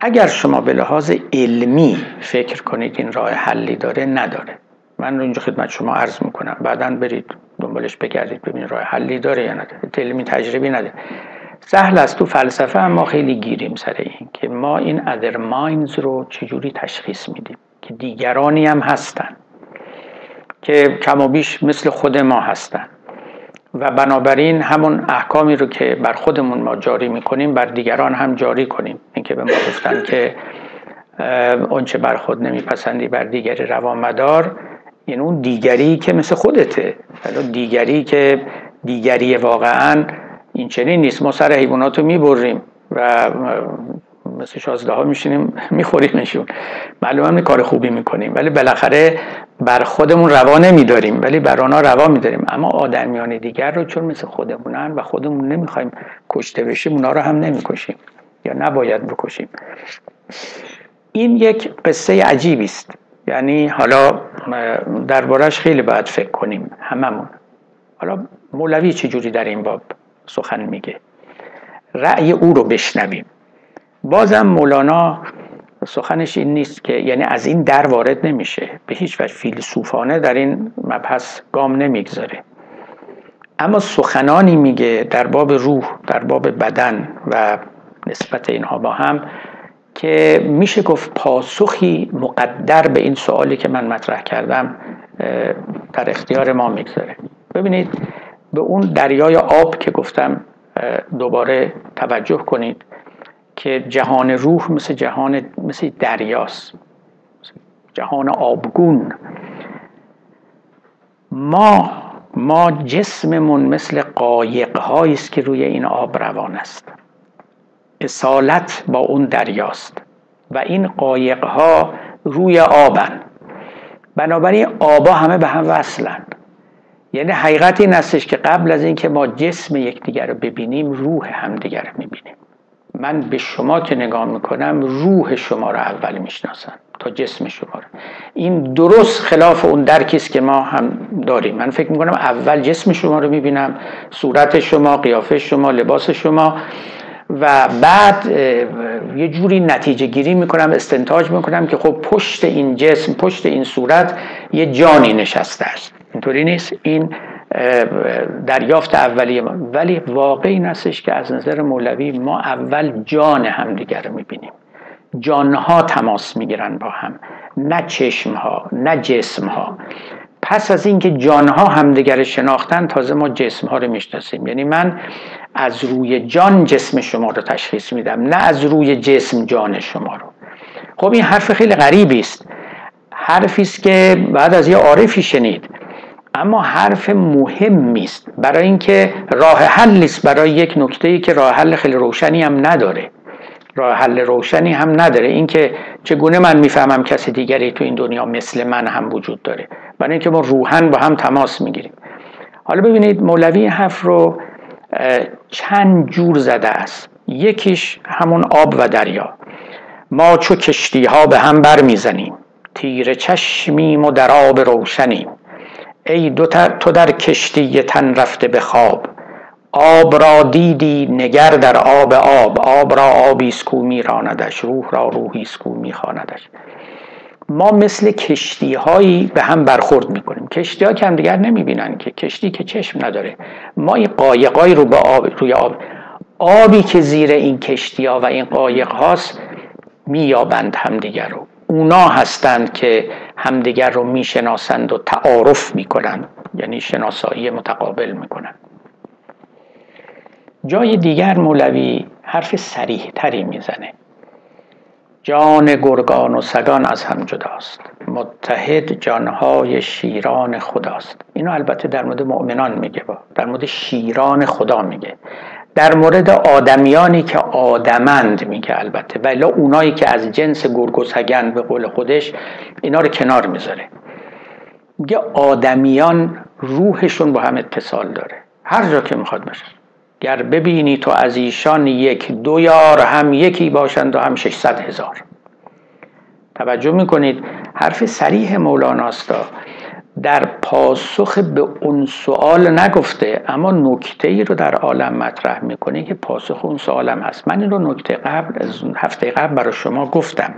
اگر شما به لحاظ علمی فکر کنید این راه حلی داره نداره. من رو اینجا خدمت شما عرض می‌کنم. بعدا برید دنبالش بگردید ببینید راه حلی داره یا نداره. علمی تجربی نداره. سهل است تو فلسفه هم ما خیلی گیریم سر این که ما این ادر ماینز رو چجوری تشخیص میدیم. که دیگرانی هم هستن که کم و بیش مثل خود ما هستن. و بنابراین همون احکامی رو که بر خودمون ما جاری می‌کنیم بر دیگران هم جاری کنیم. اینکه به ما گفتن که اونچه بر خود نمیپسندی بر دیگری روا مدار این اون دیگری که مثل خودته. دیگری که دیگری واقعا این چنین نیست. ما سر حیوانات رو می‌بریم و مثل شازده ها میشینیم میخوریمشون معلوم هم کار خوبی می‌کنیم ولی بالاخره بر خودمون روا نمیداریم ولی بر آنها روا میداریم. اما آدمیان دیگر رو چون مثل خودمونن و خودمون نمی‌خوایم کشته بشیم اونا رو هم نمی‌کشیم یا نباید بکشیم. این یک قصه عجیبی است. یعنی حالا دربارش خیلی باید فکر کنیم هممون. حالا مولوی چجوری در این باب سخن میگه؟ رأی او رو بشنویم. بازم مولانا سخنش این نیست که یعنی از این در وارد نمیشه. به هیچ وجه فیلسوفانه در این مبحث گام نمی‌گذاره. اما سخنانی میگه در باب روح در باب بدن و نسبت اینها با هم که میشه گفت پاسخی مقدر به این سوالی که من مطرح کردم در اختیار ما می‌گذاره. ببینید به اون دریای آب که گفتم دوباره توجه کنید. که جهان روح مثل جهان مثل دریاست جهان آبگون. ما ما جسممون مثل قایق است که روی این آب روان است. اصالت با اون دریاست و این قایق ها روی آبن. بنابراین آبا همه به هم وصلن. یعنی حقیقت این استش که قبل از اینکه ما جسم یکدیگر رو ببینیم روح همدیگر رو می‌بینیم. من به شما که نگاه می‌کنم روح شما رو اول می‌شناسم تا جسم شما رو این درست خلاف اون درکی است که ما هم داریم. من فکر می‌کنم اول جسم شما رو می‌بینم صورت شما قیافه شما لباس شما و بعد یه جوری نتیجه گیری می‌کنم استنتاج می‌کنم که خب پشت این جسم پشت این صورت یه جانی نشسته است. اینطوری نیست. این دریافت اولیه ما. ولی واقع این هستش که از نظر مولوی ما اول جان همدیگر رو می‌بینیم. جانها تماس می‌گیرن با هم. نه چشمها نه جسمها. پس از اینکه جانها همدیگر شناختن تازه ما جسمها رو می‌شناسیم. یعنی من از روی جان جسم شما رو تشخیص میدم نه از روی جسم جان شما رو. خب این حرف خیلی غریبی است. حرفی است که بعد از یه عارفی شنید. اما حرف مهمی است برای اینکه راه حل نیست. برای یک نکته ای که راه حل خیلی روشنی هم نداره. راه حل روشنی هم نداره. اینکه چگونه من می‌فهمم کسی دیگری تو این دنیا مثل من هم وجود داره. برای اینکه ما روحن با هم تماس می‌گیریم. حالا ببینید مولوی حرف رو چند جور زده است. یکیش همون آب و دریا. ما چو کشتی ها به هم بر می‌زنیم تیر چشمیم و در آب روشنیم. ای دو تو در کشتی تن رفته به خواب. آب را دیدی نگر در آب آب. آب را آبی سکو میراندش روح را روحی سکو میخواندش. ما مثل کشتی هایی به هم برخورد می‌کنیم. کشتی ها که هم دیگر نمی‌بینن که کشتی که چشم نداره. ما این قایقایی رو به آب روی آب آبی که زیر این کشتی ها و این قایق هاست میابند همدیگر رو. اونا هستند که همدیگر رو می‌شناسند و تعارف می‌کنند یعنی شناسایی متقابل می‌کنند. جای دیگر مولوی حرف سریح تری می‌زنه. جان گرگان و سگان از هم جداست. متحد جانهای شیران خداست. اینو البته در مورد مؤمنان میگه با. در مورد شیران خدا میگه. در مورد آدمیانی که آدمند میگه البته. ولی اونایی که از جنس گرگ و سگن به قول خودش اینا رو کنار می‌ذاره. میگه آدمیان روحشون با هم اتصال داره. هر جا که می‌خواد باشه. گر ببینی تو از ایشان یک دو یار هم یکی باشند و هم 600 هزار. توجه می‌کنید؟ حرف سریح مولاناستا در پاسخ به اون سوال نگفته اما نکته ای رو در عالم مطرح می‌کنه که پاسخ اون سوالم هست. من این رو نکته قبل از هفته قبل برای شما گفتم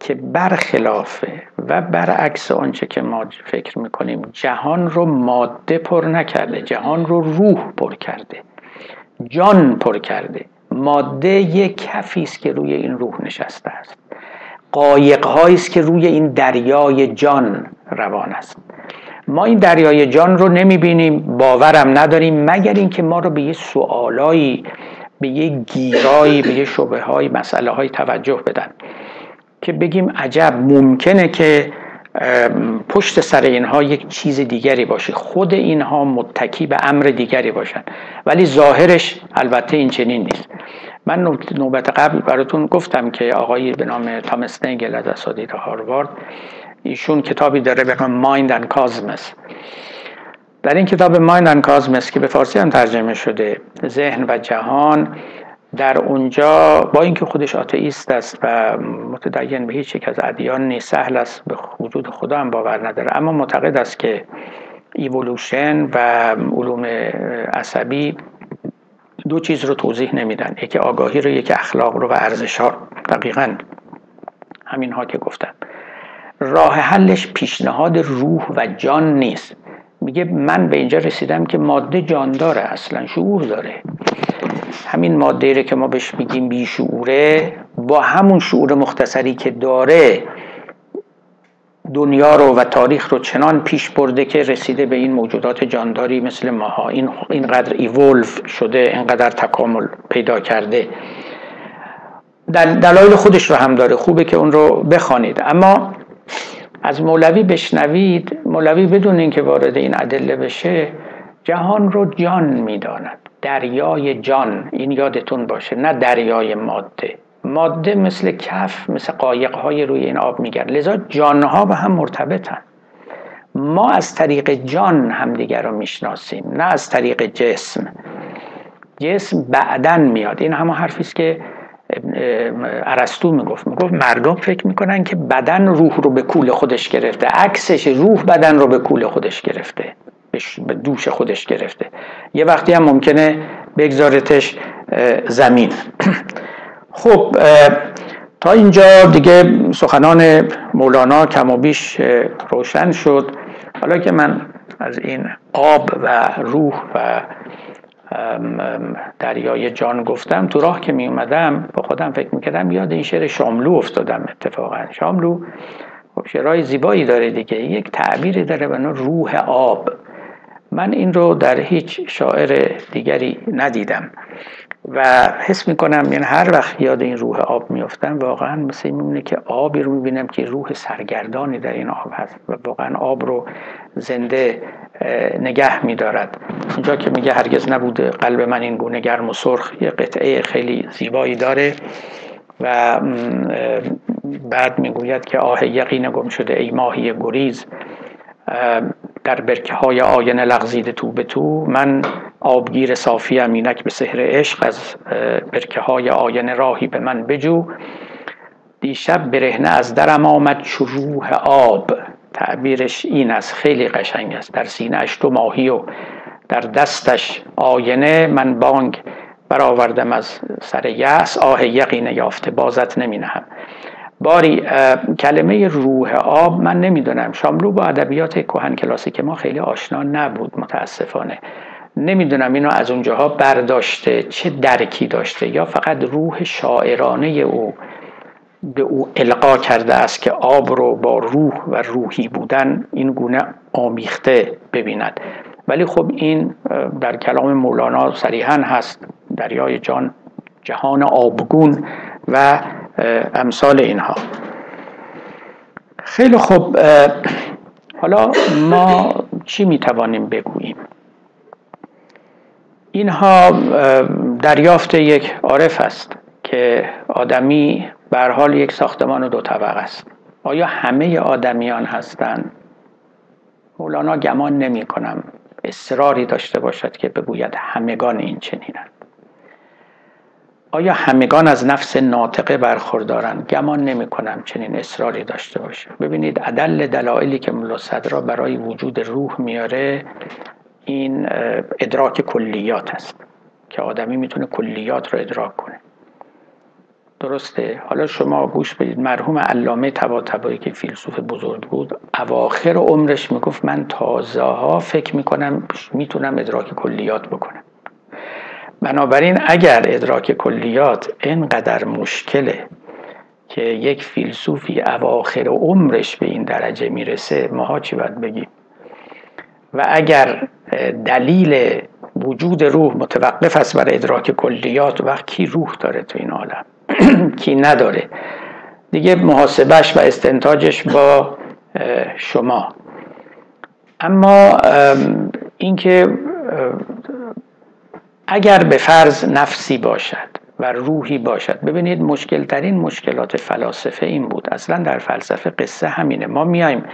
که برخلافه و برعکس آنچه که ما فکر می‌کنیم جهان رو ماده پر نکرده جهان رو روح پر کرده جان پر کرده. ماده یک کفی است که روی این روح نشسته است. قایق است که روی این دریای جان روان است. ما این دریای جان رو نمی‌بینیم باورم نداریم مگر اینکه ما رو به یه سوالایی به یه گیرایی به یه شبه های مسئله های توجه بدن که بگیم عجب ممکنه که پشت سر اینها یک چیز دیگری باشه. خود اینها متکی به امر دیگری باشن. ولی ظاهرش البته این چنین نیست. من نوبت قبل براتون گفتم که آقایی به نام تامس نگل از اساتید هاروارد ایشون کتابی داره به نام مایند اند کازمس در این کتاب Mind and Cosmos که به فارسی هم ترجمه شده ذهن و جهان در اونجا با اینکه خودش آتئیست است و متدین به هیچ یک از ادیان نیست سهل است به وجود خدا هم باور نداره. اما معتقد است که ایولوشن و علوم عصبی دو چیز رو توضیح نمیدن. یکی آگاهی رو یکی اخلاق رو و ارزش ها دقیقا همین ها که گفتم. راه حلش پیشنهاد روح و جان نیست. میگه من به اینجا رسیدم که ماده جان داره اصلا شعور داره. همین ماده که ما بهش میگیم بیشعوره با همون شعور مختصری که داره دنیا رو و تاریخ رو چنان پیش برده که رسیده به این موجودات جانداری مثل ماها. این اینقدر ایولف شده اینقدر تکامل پیدا کرده. دلایل خودش رو هم داره. خوبه که اون رو بخوانید. اما از مولوی بشنوید مولوی بدون اینکه وارد این ادله بشه جهان رو جان می‌داند. دریای جان. این یادتون باشه. نه دریای ماده. ماده مثل کف مثل قایق های روی این آب میگرد. لذا جانها به هم مرتبطن. ما از طریق جان همدیگر رو می‌شناسیم نه از طریق جسم. جسم بعدن میاد. این همه حرفی است که ارسطو می‌گفت. می‌گفت مردم فکر می‌کنن که بدن روح رو به کول خودش گرفته. عکسش روح بدن رو به کول خودش گرفته. به دوش خودش گرفته. یه وقتی هم ممکنه بگذارتش زمین. خب تا اینجا دیگه سخنان مولانا کم و بیش روشن شد. حالا که من از این آب و روح و دریای جان گفتم تو راه که می اومدم با خودم فکر می‌کردم یاد این شعر شاملو افتادم اتفاقا. شاملو خب شعرهای زیبایی داره دیگه یک تعبیری داره به روح آب. من این رو در هیچ شاعر دیگری ندیدم. و حس می‌کنم یعنی هر وقت یاد این روح آب میفتم واقعا مثل میمونه که آبی رو می‌بینم که روح سرگردانی در این آب هست و واقعا آب رو زنده نگه میدارد. اینجا که میگه هرگز نبوده قلب من این گونه گرم و سرخ یه قطعه خیلی زیبایی داره و بعد می‌گوید که آه یقین گم شده ای ماهی گریز. در برکه های آینه لغزیده تو به تو من آبگیر صافی امینک به سحر عشق از برکه های آینه راهی به من بجو. دیشب برهنه از درم آمد چروح آب. تعبیرش این است خیلی قشنگ است. در سینه اش تو ماهی و در دستش آینه. من بانگ برآوردم از سر یأس آه یقین یافته بازت نمی نهم. باری کلمه روح آب من نمی‌دونم. شاملو با ادبیات کهن کلاسیک ما خیلی آشنا نبود متاسفانه. نمی‌دونم اینو از اونجاها برداشته چه درکی داشته یا فقط روح شاعرانه او به او القا کرده است که آب رو با روح و روحی بودن این گونه آمیخته ببیند. ولی خب این در کلام مولانا صریحا هست دریای جان جهان آبگون و امثال اینها. خیلی خوب حالا ما چی می‌توانیم بگوییم؟ اینها دریافت یک عارف است که آدمی بر حال یک ساختمان دو طبقه است. آیا همه آدمیان هستند مولانا گمان نمی کنم اصراری داشته باشد که بگوید همگان این چنینند آیا همگان از نفس ناطقه برخوردارند؟ گمان نمی کنم چنین اصراری داشته باشه. ببینید عدل دلایلی که ملا صدرا برای وجود روح میاره این ادراک کلیات است که آدمی می‌تونه کلیات رو ادراک کنه. درسته؟ حالا شما گوش بدید. مرحوم علامه طباطبایی که فیلسوف بزرگ بود اواخر عمرش می‌گفت من تازه ها فکر می‌کنم می‌تونم ادراک کلیات بکنم. بنابراین اگر ادراک کلیات اینقدر مشکله که یک فیلسوفی اواخر عمرش به این درجه می‌رسه ماها چی باید بگیم؟ و اگر دلیل وجود روح متوقف است بر ادراک کلیات وقت کی روح داره تو این عالم؟ کی نداره؟ دیگه محاسبش و استنتاجش با شما. اما اینکه اگر به فرض نفسی باشد و روحی باشد ببینید مشکل ترین مشکلات فلاسفه این بود. اصلا در فلسفه قصه همینه. ما میایم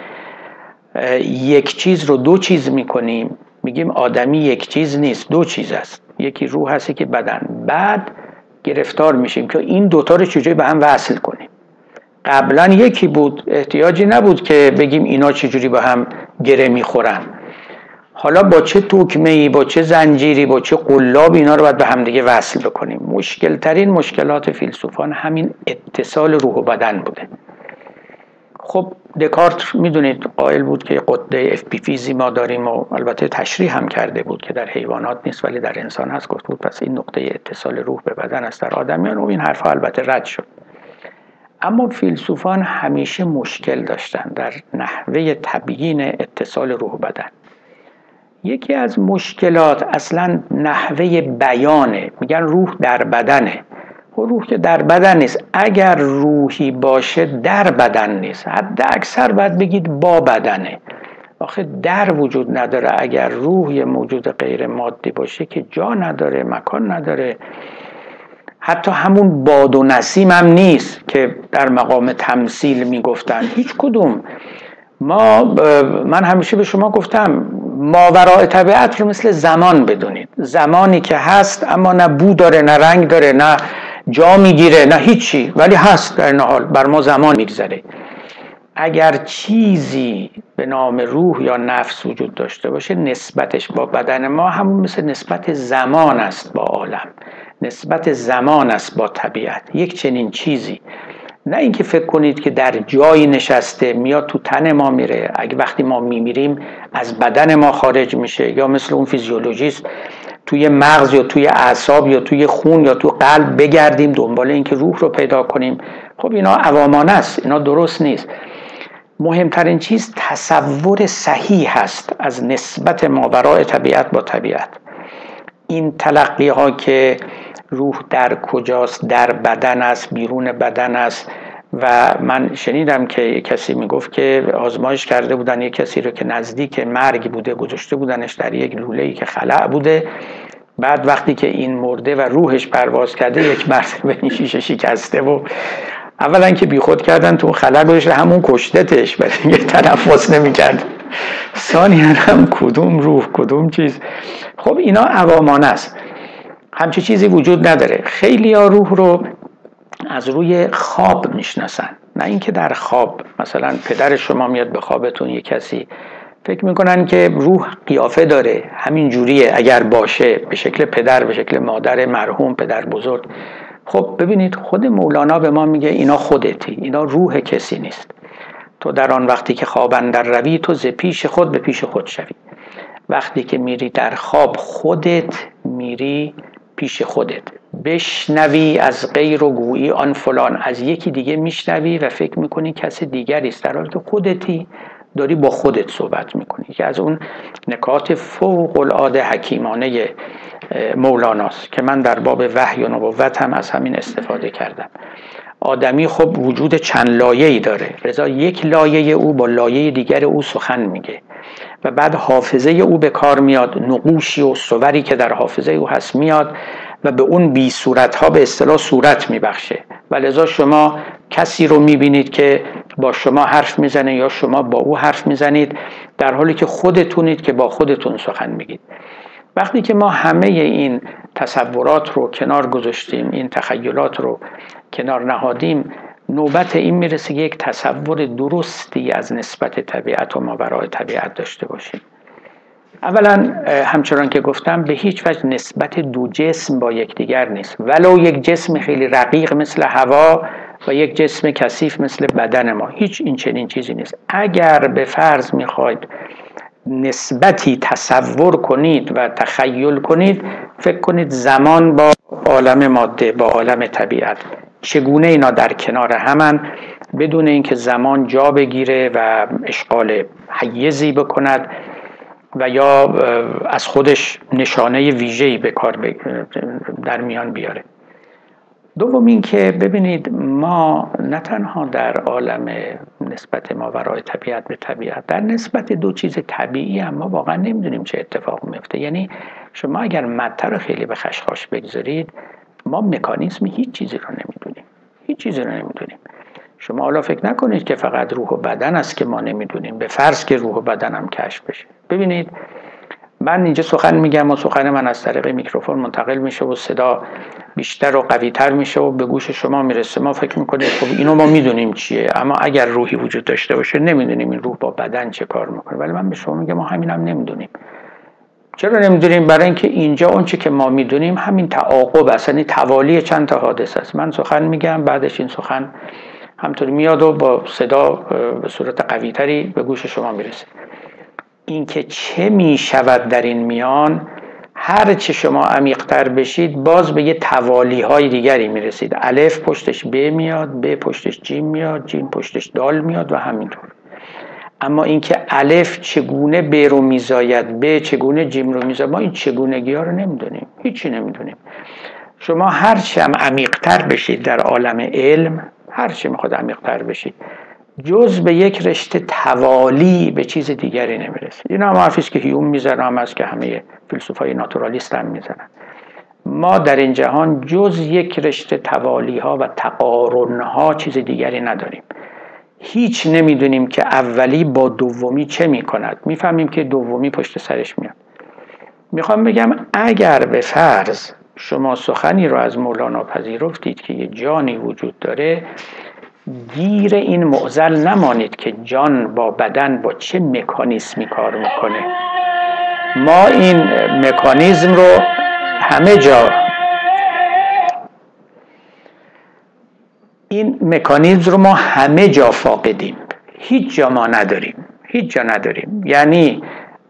یک چیز رو دو چیز می‌کنیم میگیم آدمی یک چیز نیست دو چیز است. یکی روح هستی که بدن. بعد گرفتار میشیم که این دوتا رو چجوری به هم وصل کنیم. قبلا یکی بود احتیاجی نبود که بگیم اینا چجوری به هم گره می‌خورن. حالا با چه توکمه ای با چه زنجیری با چه قلاب اینا رو باید به همدیگه وصل بکنیم. مشکل ترین مشکلات فیلسوفان همین اتصال روح و بدن بوده. خب دکارت می‌دونید قائل بود که قده اف پی فیزی ما داریم و البته تشریح هم کرده بود که در حیوانات نیست ولی در انسان هست. گفت بود پس این نقطه اتصال روح به بدن است در آدمیان و این حرفها البته رد شد. اما فیلسوفان همیشه مشکل داشتن در نحوه تبیین اتصال روح بدن. یکی از مشکلات اصلا نحوه بیانه. میگن روح در بدنه. خب روح که در بدن نیست. اگر روحی باشه در بدن نیست. حد اکثر باید بگید با بدنه. آخه در وجود نداره. اگر روح یه موجود غیر مادی باشه که جا نداره مکان نداره حتی همون باد و نسیم هم نیست که در مقام تمثیل می‌گفتن. هیچ کدوم. ما من همیشه به شما گفتم ماورای طبیعت رو مثل زمان بدونید. زمانی که هست اما نه بو داره نه رنگ داره نه جا می‌گیره نه هیچی ولی هست در این حال بر ما زمان میگذره. اگر چیزی به نام روح یا نفس وجود داشته باشه نسبتش با بدن ما همون مثل نسبت زمان است با عالم. نسبت زمان است با طبیعت. یک چنین چیزی. نه اینکه فکر کنید که در جایی نشسته میاد تو تن ما میره. اگه وقتی ما میمیریم از بدن ما خارج میشه. یا مثل اون فیزیولوژیست توی مغز یا توی اعصاب یا توی خون یا تو قلب بگردیم دنبال اینکه روح رو پیدا کنیم. خب اینا عوامانه است. اینا درست نیست. مهمترین چیز تصور صحیح هست از نسبت ماورای طبیعت با طبیعت. این تلقی ها که روح در کجاست در بدن است بیرون بدن است. و من شنیدم که کسی می‌گفت که آزمایش کرده بودن یک کسی رو که نزدیک مرگ بوده گذاشته بودنش در یک لوله ای که خلع بوده. بعد وقتی که این مرده و روحش پرواز کرده یک مرتبه این شیشه شکسته و اولا که بیخود کردن تو خلع گذاشته همون کشتتش برای یه تنفس نمی‌کرد. ثانیا هم کدوم روح کدوم چیز. خب اینا عوامانه است. همچه چیزی وجود نداره. خیلی ها روح رو از روی خواب می‌شناسن. نه اینکه در خواب مثلا پدر شما میاد به خوابتون یه کسی فکر می‌کنن که روح قیافه داره. همین جوریه. اگر باشه به شکل پدر به شکل مادر مرحوم پدر بزرگ. خب ببینید خود مولانا به ما میگه اینا خودتی. اینا روح کسی نیست. تو در آن وقتی که خواب در روی تو ز پیش خود به پیش خود شوی. وقتی که میری در خواب خودت میری پیش خودت. بشنوی از غیر و گویی آن فلان. از یکی دیگه میشنوی و فکر می‌کنی کسی دیگری است. در حالی که خودتی داری با خودت صحبت می‌کنی که از اون نکات فوق العاده حکیمانه مولاناست که من در باب وحی و نبوت هم از همین استفاده کردم. آدمی خب وجود چند لایه ای داره. رضا یک لایه او با لایه دیگر او سخن میگه. و بعد حافظه او به کار میاد. نقوشی و صوری که در حافظه او هست میاد و به اون بی صورت ها به اصطلاح صورت میبخشه. و لذا شما کسی رو می‌بینید که با شما حرف می‌زنه یا شما با او حرف می‌زنید در حالی که خودتونید که با خودتون سخن میگید. وقتی که ما همه این تصورات رو کنار گذاشتیم این تخیلات رو کنار نهادیم نوبت این می‌رسه که یک تصور درستی از نسبت طبیعت و ماورای طبیعت داشته باشیم. اولا همچنان که گفتم به هیچ وجه نسبت دو جسم با یکدیگر نیست. ولو یک جسم خیلی رقیق مثل هوا و یک جسم کثیف مثل بدن ما. هیچ این چنین چیزی نیست. اگر به فرض می‌خواید نسبتی تصور کنید و تخیل کنید فکر کنید زمان با عالم ماده با عالم طبیعت. چگونه اینا در کنار همن بدون اینکه زمان جا بگیره و اشغال حیزی بکند و یا از خودش نشانه ویژه‌ای به کار در میان بیاره. دوم اینکه ببینید ما نه تنها در عالم نسبت ما برای طبیعت به طبیعت در نسبت دو چیز طبیعی هم ما واقعا نمی‌دونیم چه اتفاق میفته یعنی شما اگر مدتر خیلی به خشخاش بگذارید ما مکانیزم هیچ چیزی رو نمی‌دونیم. هیچ چیزی رو نمی‌دونیم. شما حالا فکر نکنید که فقط روح و بدن است که ما نمی‌دونیم. به فرض که روح و بدن هم کشف بشه. ببینید من اینجا سخن میگم و سخن من از طریق میکروفون منتقل میشه و صدا بیشتر و قویتر میشه و به گوش شما می‌رسه. ما فکر می‌کنیم خب اینو ما می‌دونیم چیه. اما اگر روحی وجود داشته باشه نمی‌دونیم این روح با بدن چه کار می‌کنه. ولی من به شما میگم ما همین هم نمی‌دونیم. چرا نمی‌دونیم؟ برای اینکه اینجا اونچه که ما می‌دونیم همین تعاقب است. یعنی توالی چند تا حادثه است. من سخن میگم بعدش این سخن همطوری میاد و با صدا به صورت قویتری به گوش شما می‌رسه. اینکه چه می‌شود در این میان هر چه شما عمیقتر بشید باز به یه توالی های دیگری می‌رسید. الف پشتش ب میاد ب پشتش جیم میاد جیم پشتش دال میاد و همینطور. اما اینکه الف چگونه ب رو میزاید ب چگونه جیم رو میزاید ما این چگونگی ها رو نمی‌دونیم هیچی نمی‌دونیم. شما هر هم عمیقتر بشید در عالم علم هر چی می‌خواد عمیقتر بشید جز به یک رشته توالی به چیز دیگری نمی‌رسید. این هم حرفیست که هیوم می‌زنه هم از که همه فیلسوفای ناتورالیست هم می‌زنن. ما در این جهان جز یک رشته توالی ها و تقارن ها چیز دیگری نداریم. هیچ نمی‌دونیم که اولی با دومی چه می‌کند. می‌فهمیم که دومی پشت سرش میاد. می‌خوام بگم اگر به فرض شما سخنی رو از مولانا پذیرفتید که یه جانی وجود داره گیر این معزل نمانید که جان با بدن با چه مکانیزمی کار می‌کنه. ما این مکانیزم رو همه جا این مکانیزم رو ما همه جا فاقدیم. هیچ جا ما نداریم. هیچ جا نداریم. یعنی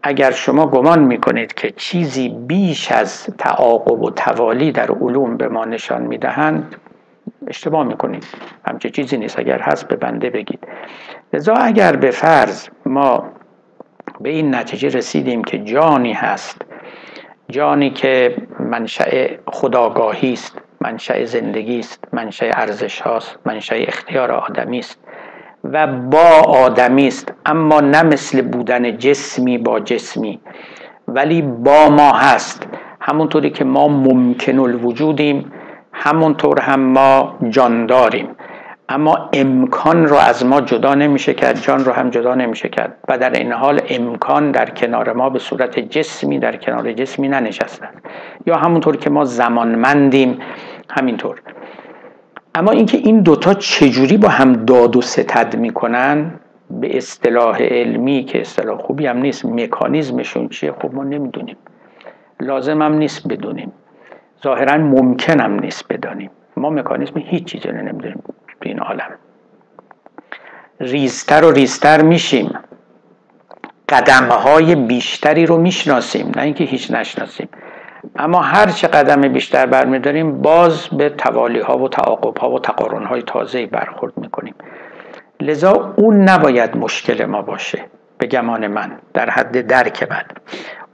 اگر شما گمان می‌کنید که چیزی بیش از تعاقب و توالی در علوم به ما نشان می‌دهند اشتباه می‌کنید. همچه چیزی نیست. اگر هست به بنده بگید. لذا اگر به فرض ما به این نتیجه رسیدیم که جانی هست جانی که منشأ خداگاهی است منشأ زندگی است منشأ ارزش هاست منشأ اختیار آدمی است و با آدمی است اما نه مثل بودن جسمی با جسمی ولی با ما هست. همونطوری که ما ممکن الوجودیم همونطور هم ما جان داریم اما امکان رو از ما جدا نمیشه کرد جان رو هم جدا نمیشه کرد. و در این حال امکان در کنار ما به صورت جسمی در کنار جسمی ننشستند یا همونطور که ما زمانمندیم همینطور. اما اینکه این دوتا چجوری با هم داد و ستد می‌کنن به اصطلاح علمی که اصطلاح خوبی هم نیست مکانیزمشون چیه؟ خب ما نمی‌دونیم. لازم هم نیست بدونیم. ظاهرا ممکن هم نیست بدانیم. ما مکانیزم هیچ چیزی رو نمی‌دونیم تو این عالم. ریزتر و ریزتر میشیم. قدم های بیشتری رو می‌شناسیم نه اینکه هیچ نشناسیم. اما هر چه قدم بیشتر برمیداریم باز به توالی ها و تعاقب ها و تقارن های تازه برخورد می‌کنیم. لذا اون نباید مشکل ما باشه به گمان من در حد درک من.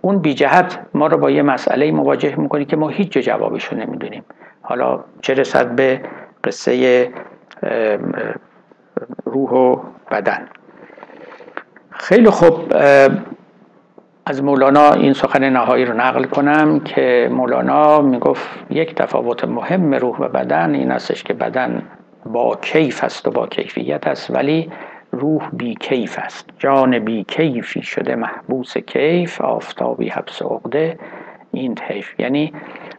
اون بی جهت ما رو با یه مسئله مواجه می‌کنی که ما هیچ جا جوابشو نمی‌دونیم. حالا چه رسد به قصه روح و بدن. خیلی خوب از مولانا این سخن نهایی رو نقل کنم که مولانا می‌گفت یک تفاوت مهم روح و بدن این استش که بدن با کیف است و با کیفیت است ولی روح بی کیف است. جان بی کیفی شده محبوس کیف آفتابی حبس عقده این حیف. یعنی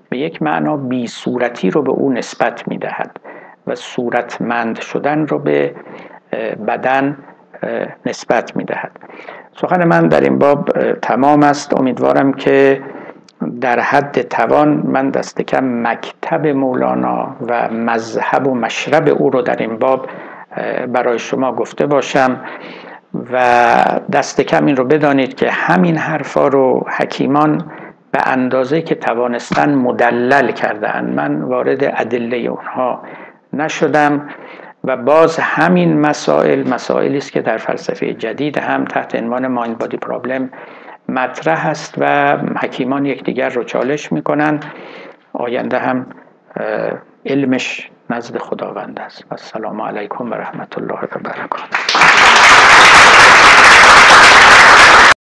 به یک معنا بی صورتی رو به او نسبت می‌دهد و صورتمند شدن رو به بدن نسبت می‌دهد. سخن من در این باب تمام است. امیدوارم که در حد توان من دست کم مکتب مولانا و مذهب و مشرب او رو در این باب برای شما گفته باشم و دست کم این رو بدانید که همین حرفا رو حکیمان به اندازه که توانستن مدلل کردن من وارد ادله اونها نشدم. و باز همین مسائل مسائلی است که در فلسفه جدید هم تحت عنوان مایند بادی پرابلم مطرح است و حکیمان یکدیگر رو چالش می‌کنن. آینده هم علمش نزد خداوند است. السلام علیکم و رحمت الله و برکاته.